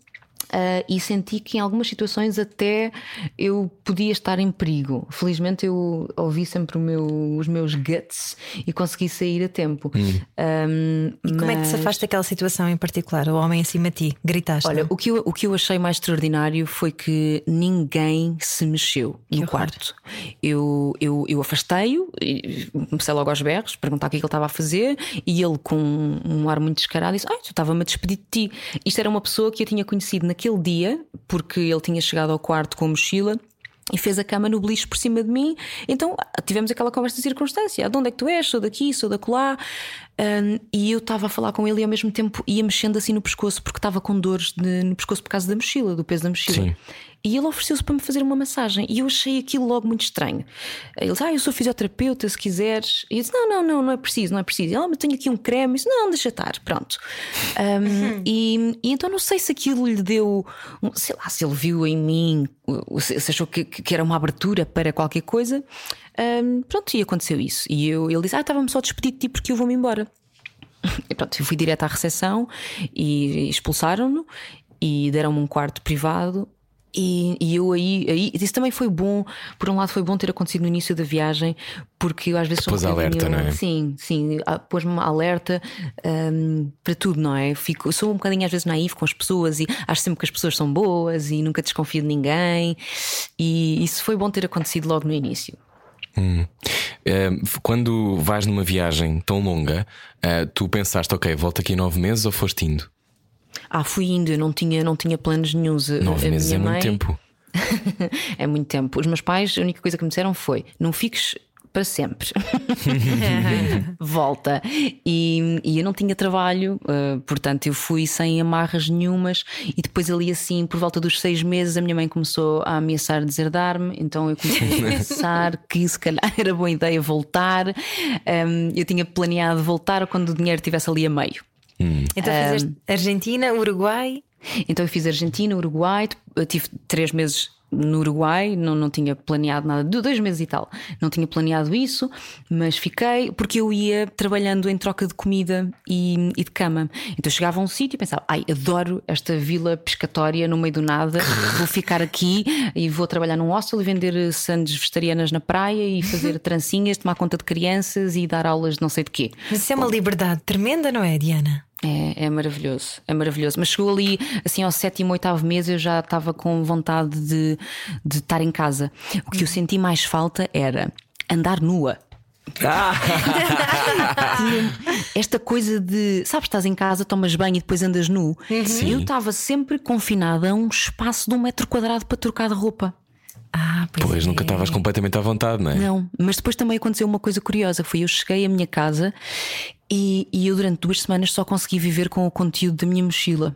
Uh, e senti que em algumas situações até eu podia estar em perigo. Felizmente eu ouvi sempre o meu- os meus guts e consegui sair a tempo. Um, E como é que te mas- safaste daquela situação em particular? O homem em cima de ti, gritaste. Olha, não? o que, eu, o que eu achei mais extraordinário foi que ninguém se mexeu no horror. quarto. Eu, eu, eu afastei-o, e comecei logo aos berros, perguntar o que é que ele estava a fazer, e ele, com um ar muito descarado, disse: Ai, tu estava-me a despedir de ti. Isto era uma pessoa que eu tinha conhecido naquele dia, porque ele tinha chegado ao quarto com a mochila. E fez a cama no beliche por cima de mim. Então tivemos aquela conversa de circunstância: "Ah, de onde é que tu és? Sou daqui, sou da colá. Um, e eu estava a falar com ele e ao mesmo tempo ia mexendo assim no pescoço, porque estava com dores de- no pescoço por causa da mochila, do peso da mochila. Sim. E ele ofereceu-se para me fazer uma massagem e eu achei aquilo logo muito estranho. Ele disse: Ah, eu sou fisioterapeuta, se quiseres. E eu disse: Não, não, não, não é preciso, não é preciso. Ele, ah, mas tenho aqui um creme. Eu disse: Não, deixa estar, pronto. Um, e, e então não sei se aquilo lhe deu, sei lá, se ele viu em mim, se se achou que, que era uma abertura para qualquer coisa. Um, pronto, e aconteceu isso. E eu, ele disse: Ah, estava-me só a despedir de ti porque eu vou-me embora. E pronto, eu fui direto à recepção e expulsaram-no e deram-me um quarto privado. E, e eu aí, aí, isso também foi bom. Por um lado, foi bom ter acontecido no início da viagem, porque eu às vezes sou um Pôs alerta, não é? Sim, sim, pôs-me alerta hum, para tudo, não é? Fico, sou um bocadinho às vezes naif com as pessoas e acho sempre que as pessoas são boas e nunca desconfio de ninguém. E isso foi bom ter acontecido logo no início. Eh, Quando vais numa viagem tão longa, eh, tu pensaste, ok, volto aqui nove meses ou foste indo? Ah, fui indo, eu não tinha, não tinha planos nenhums. Nove a meses é minha muito mãe- tempo. é muito tempo. Os meus pais, a única coisa que me disseram foi: não fiques para sempre. Volta. E, e eu não tinha trabalho, eh, portanto, eu fui sem amarras nenhumas. E depois, ali assim, por volta dos seis meses, a minha mãe começou a ameaçar deserdar-me. Então, eu comecei a pensar que se calhar era boa ideia voltar. Ehm, eu tinha planeado voltar quando o dinheiro estivesse ali a meio. Então fizeste Argentina, Uruguai. Então eu fiz Argentina, Uruguai, eu tive três meses no Uruguai, não, não tinha planeado nada, dois meses e tal, não tinha planeado isso, mas fiquei porque eu ia trabalhando em troca de comida e, e de cama. Então chegava a um sítio e pensava, ai, adoro esta vila pescatória no meio do nada, vou ficar aqui e vou trabalhar num hostel e vender sandes vegetarianas na praia e fazer trancinhas, tomar conta de crianças e dar aulas de não sei de quê. Mas isso é uma liberdade tremenda, não é, Diana? É, é maravilhoso, é maravilhoso. Mas chegou ali, assim, ao sétimo, oitavo mês, eu já estava com vontade de, de estar em casa. O que eu senti mais falta era andar nua. Tinha Esta coisa de, sabes, estás em casa, tomas banho e depois andas nu. Eu estava sempre confinada a um espaço de um metro quadrado para trocar de roupa. Ah, pois, Pois é. nunca estavas completamente à vontade, não é? Não, mas depois também aconteceu uma coisa curiosa: foi eu cheguei à minha casa e, e eu durante duas semanas só consegui viver com o conteúdo da minha mochila.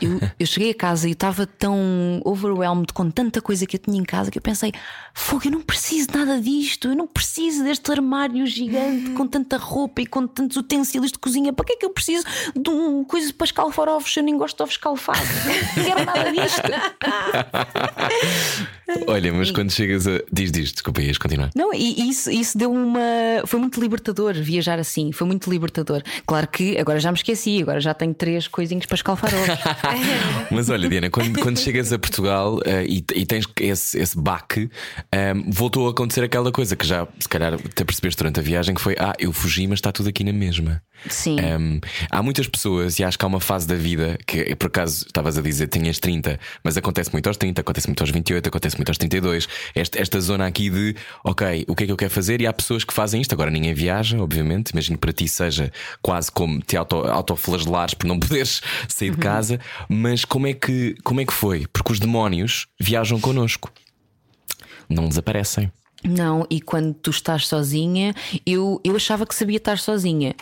Eu, eu cheguei a casa e eu estava tão overwhelmed com tanta coisa que eu tinha em casa que eu pensei: fogo, eu não preciso de nada disto, eu não preciso deste armário gigante com tanta roupa e com tantos utensílios de cozinha. Para que é que eu preciso de um, coisa para escalfar ovos se eu nem gosto de ovos escalfados? Não quero nada disto. Olha, mas quando chegas a. Diz, diz, desculpa, ias continuar. Não, e isso, isso deu uma. Foi muito libertador viajar assim, foi muito libertador. Claro que agora já me esqueci, agora já tenho três coisinhas para escalfar ovos. Mas olha, Diana, quando, quando chegas a Portugal eh, e, e tens esse, esse baque, eh, voltou a acontecer aquela coisa que já, se calhar, até percebeste durante a viagem que foi: ah, eu fugi, mas está tudo aqui na mesma. Sim. Um, há muitas pessoas, e acho que há uma fase da vida que, por acaso, estavas a dizer, tinhas 30, mas acontece muito aos 30, acontece muito aos 28, acontece muito aos 32. Esta, esta zona aqui de, ok, o que é que eu quero fazer? E há pessoas que fazem isto. Agora ninguém viaja, obviamente. Imagino que para ti seja quase como te auto, autoflagelares por não poderes sair de casa. Mas como é, que, como é que foi? Porque os demónios viajam connosco, não desaparecem. Não, e quando tu estás sozinha, eu, eu achava que sabia estar sozinha,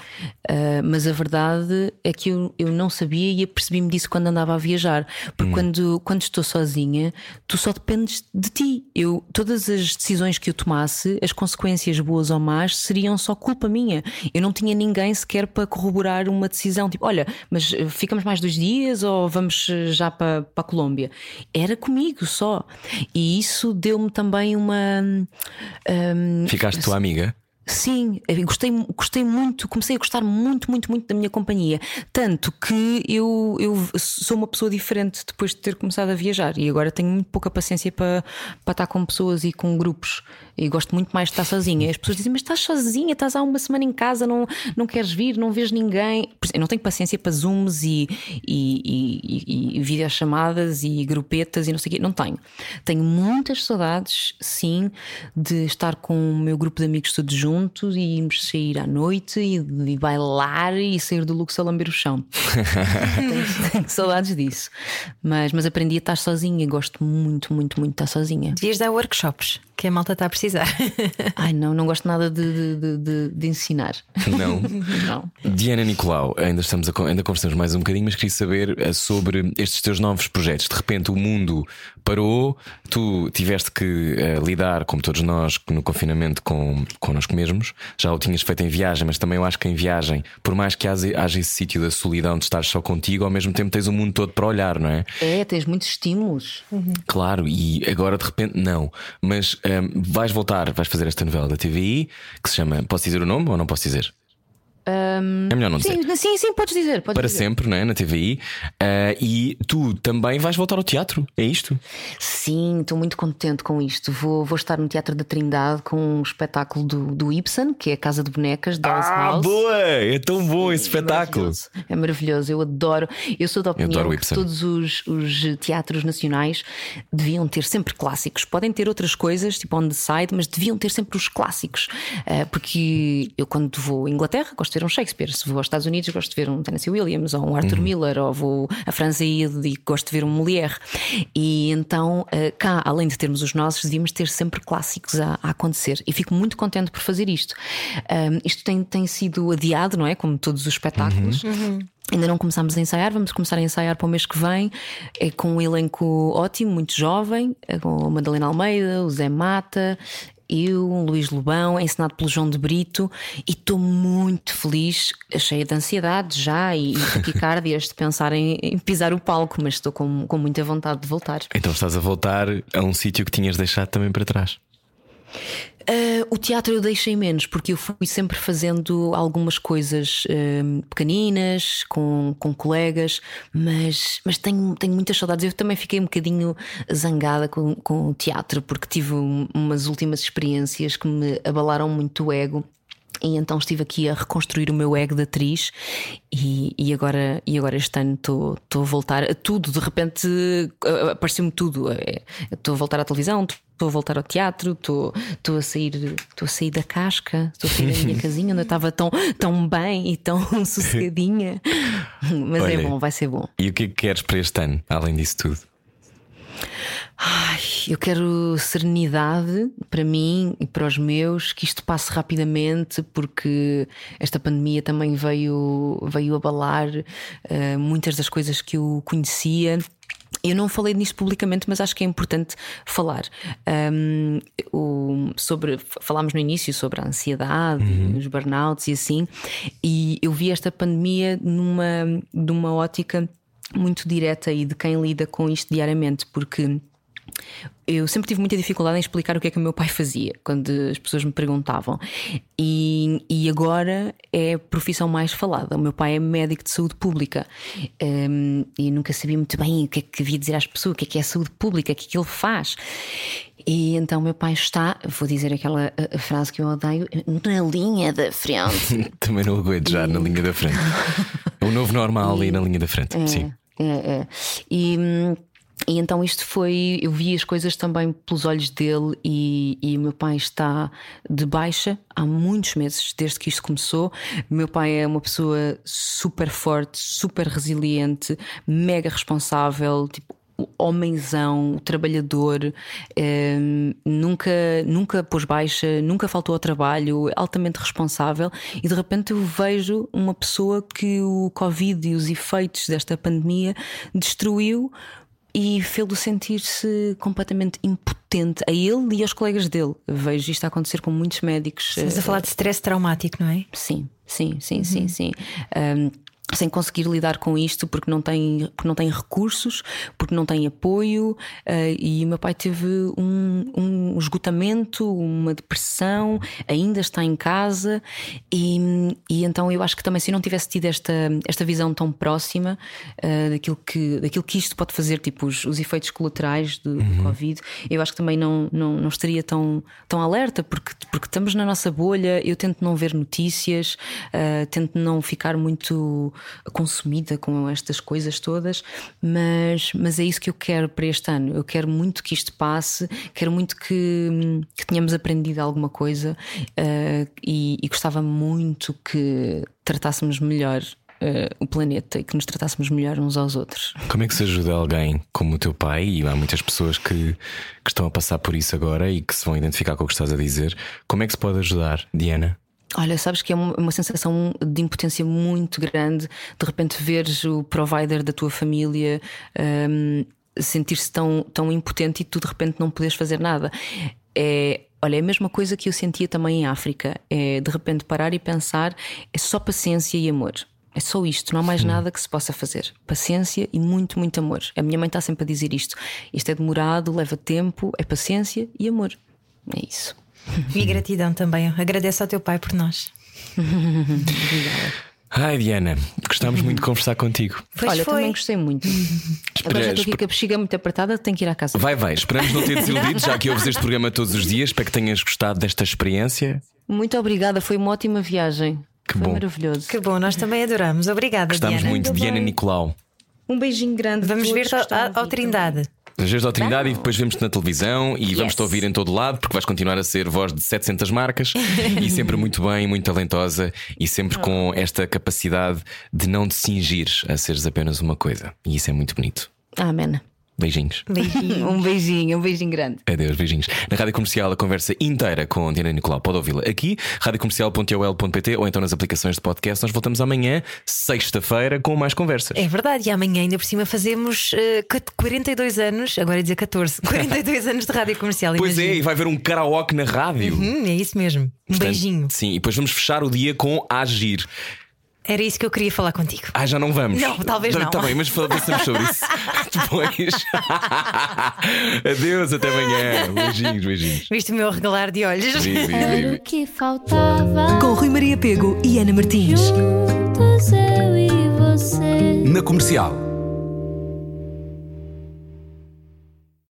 Ah, mas a verdade é que eu, eu não sabia e apercebi-me disso quando andava a viajar. Porque quando, quando estou sozinha, tu só dependes de ti. Eu, todas as decisões que eu tomasse, as consequências boas ou más, seriam só culpa minha. Eu não tinha ninguém sequer para corroborar uma decisão, tipo, olha, mas eh, ficamos mais dois dias ou vamos eh, já para, para a Colômbia? Era comigo só. E isso deu-me também uma. Hum, Ficaste tua amiga? Sim, gostei, gostei muito, comecei a gostar muito, muito, muito da minha companhia. Tanto que eu, eu sou uma pessoa diferente depois de ter começado a viajar e agora tenho muito pouca paciência para, para estar com pessoas e com grupos. E gosto muito mais de estar sozinha. E as pessoas dizem, mas estás sozinha, estás há uma semana em casa, não, não queres vir, não vês ninguém. Eu não tenho paciência para zooms e, e, e, e, e videochamadas e grupetas e não sei o quê. Não tenho. Tenho muitas saudades, sim, de estar com o meu grupo de amigos todos juntos e irmos sair à noite e, e bailar e sair do luxo a lamber o chão. tenho, tenho saudades disso. Mas, mas aprendi a estar sozinha. Gosto muito, muito, muito de estar sozinha. Devias dar workshops, que a malta está a precisar. Ai, não, não gosto nada de, de, de- de, ensinar. Não. Não. Diana Nicolau, ainda, estamos a, ainda conversamos mais um bocadinho, mas queria saber eh, sobre estes teus novos projetos. De repente o mundo parou, tu tiveste que eh, lidar, como todos nós, no confinamento com, connosco mesmos. Já o tinhas feito em viagem, mas também eu acho que em viagem, por mais que haja, haja esse sítio da solidão de estar só contigo, ao mesmo tempo tens o mundo todo para olhar, não é? É, tens muitos estímulos. Claro, e agora de repente não. Mas ehm, vais voltar, vais fazer esta novela da TVI que se chama. Posso dizer o nome ou não posso dizer? É melhor não dizer. Sim, sim, sim, podes dizer. Podes Para dizer. sempre, não é? Na TVI. Ah, e tu também vais voltar ao teatro, é isto? Sim, estou muito contente com isto. Vou, vou estar no Teatro da Trindade com um espetáculo do, do Ibsen, que é a Casa de Bonecas, Dolls Ah, House. boa! É tão bom esse espetáculo. Maravilhoso. É maravilhoso, eu adoro. Eu sou da opinião que todos os, os teatros nacionais deviam ter sempre clássicos. Podem ter outras coisas, tipo on the side, mas deviam ter sempre os clássicos. Ah, porque eu, quando vou à Inglaterra, gosto ver um Shakespeare. Se vou aos Estados Unidos, gosto de ver um Tennessee Williams ou um Arthur Miller, ou vou à França e e gosto de ver um Molière. E então, ah, cá, além de termos os nossos, devíamos ter sempre clássicos a, a acontecer. E fico muito contente por fazer isto. Ah, isto tem, tem sido adiado, não é? Como todos os espetáculos. Ainda não começámos a ensaiar, vamos começar a ensaiar para o mês que vem, é com um elenco ótimo, muito jovem, é com a Madalena Almeida, o Zé Mata, eu, Luís Lobão, ensinado pelo João de Brito, e estou muito feliz, cheia de ansiedade já e, e taquicardias de pensar em, em pisar o palco, mas estou com, com muita vontade de voltar. Então estás a voltar a um sítio que tinhas deixado também para trás. Ah, o teatro eu deixei menos, porque eu fui sempre fazendo algumas coisas ah, pequeninas, com, com colegas, mas, mas tenho, tenho muitas saudades. Eu também fiquei um bocadinho zangada com, com o teatro, porque tive um- umas últimas experiências que me abalaram muito o ego. E então estive aqui a reconstruir o meu ego de atriz e, e agora, e agora este ano estou a voltar a tudo. De repente apareceu-me tudo. Estou a voltar à televisão, estou a voltar ao teatro, estou a sair, estou a sair da casca, estou a sair da minha casinha onde eu estava tão, tão bem e tão sossegadinha. Mas é Olha. bom, vai ser bom. E o que é que queres para este ano, além disso tudo? Ai, eu quero serenidade para mim e para os meus, que isto passe rapidamente, porque esta pandemia também veio, veio abalar eh, muitas das coisas que eu conhecia. Eu não falei nisso publicamente, mas acho que é importante falar. Um, o- sobre, falámos no início sobre a ansiedade, os burnouts e assim, e eu vi esta pandemia numa, numa ótica muito direta e de quem lida com isto diariamente, porque eu sempre tive muita dificuldade em explicar o que é que o meu pai fazia quando as pessoas me perguntavam. E, e agora é a profissão mais falada. O meu pai é médico de saúde pública Hum, e nunca sabia muito bem o que é que havia de dizer às pessoas, o que é que é saúde pública, o que é que ele faz. E então meu pai está, vou dizer aquela frase que eu odeio, na linha da frente. Também não aguento já na linha da frente. o novo normal ali na linha da frente. Sim. É, é. E, hum, e então isto foi. Eu vi as coisas também pelos olhos dele, e, e o meu pai está de baixa há muitos meses, desde que isto começou. O meu pai é uma pessoa super forte, super resiliente, mega responsável, tipo. homenzão, trabalhador, eh, nunca, nunca pôs baixa, nunca faltou ao trabalho, altamente responsável, e de repente eu vejo uma pessoa que o Covid e os efeitos desta pandemia destruiu e fê-lo sentir-se completamente impotente a ele e aos colegas dele. Vejo isto a acontecer com muitos médicos. Estamos a falar de stress traumático, não é? Sim, sim, sim, sim, sim. Um, sem conseguir lidar com isto porque não tem, porque não tem recursos, porque não tem apoio, uh, e o meu pai teve um, um, esgotamento, uma depressão, ainda está em casa, e, e então eu acho que também se eu não tivesse tido esta, esta visão tão próxima uh, daquilo, que, daquilo que isto pode fazer, tipo os, os efeitos colaterais do uhum. Covid, eu acho que também não, não, não estaria tão, tão alerta, porque, porque estamos na nossa bolha, eu tento não ver notícias, uh, tento não ficar muito consumida com estas coisas todas, mas, mas é isso que eu quero para este ano. Eu quero muito que isto passe, quero muito que, que tenhamos aprendido alguma coisa uh, e, e gostava muito que tratássemos melhor Uh, o planeta e que nos tratássemos melhor uns aos outros. Como é que se ajuda alguém como o teu pai? E há muitas pessoas que, que, estão a passar por isso agora e que se vão identificar com o que estás a dizer. Como é que se pode ajudar, Diana? Olha, sabes que é uma sensação de impotência muito grande de repente veres o provider da tua família um, sentir-se tão, tão impotente e tu de repente não podes fazer nada. É, olha, é a mesma coisa que eu sentia também em África. É de repente parar e pensar, é só paciência e amor. É só isto, não há mais nada que se possa fazer. Paciência e muito, muito amor. A minha mãe está sempre a dizer isto. Isto é demorado, leva tempo, é paciência e amor. É isso. E gratidão também. Agradeço ao teu pai por nós. Obrigada. Ai, Diana, gostámos muito de conversar contigo. Pois Olha, foi. também gostei muito. Agora já estou aqui com a bexiga muito apertada, tenho que ir à casa. Vai, vai. Esperamos não ter desiludido, já que ouves este programa todos os dias. Espero que tenhas gostado desta experiência. Muito obrigada, foi uma ótima viagem. Que foi bom. maravilhoso. Que bom, nós também adoramos. Obrigada, Gostamos Diana. muito, Diana Nicolau. Um beijinho grande. Vamos ver ao, ao Trindade. Às vezes ao Trindade e depois vemos-te na televisão e yes. vamos-te ouvir em todo lado, porque vais continuar a ser voz de 700 marcas e sempre muito bem, muito talentosa e sempre com esta capacidade de não te cingir a seres apenas uma coisa. E isso é muito bonito. Amém. Beijinhos. Beijinho. um beijinho, um beijinho grande. Adeus, beijinhos. Na Rádio Comercial, a conversa inteira com Diana Nicolau. Pode ouvi-la aqui, radiocomercial.ol.pt ou então nas aplicações de podcast. Nós voltamos amanhã, sexta-feira, com mais conversas. É verdade, e amanhã ainda por cima fazemos uh, 42 anos, agora ia dizer 14, 42 anos de Rádio Comercial. Pois imagino. é, e vai haver um karaoke na rádio. Uhum, é isso mesmo. Um Portanto, beijinho. Sim, e depois vamos fechar o dia com Agir. Era isso que eu queria falar contigo. Ah, já não vamos? Não, talvez não. Está bem, mas falamos sobre isso depois. Adeus, até amanhã. Beijinhos, beijinhos. Viste o meu regalar de olhos. Era o que faltava. Com Rui Maria Pego e Ana Martins. Juntos eu e você. Na comercial.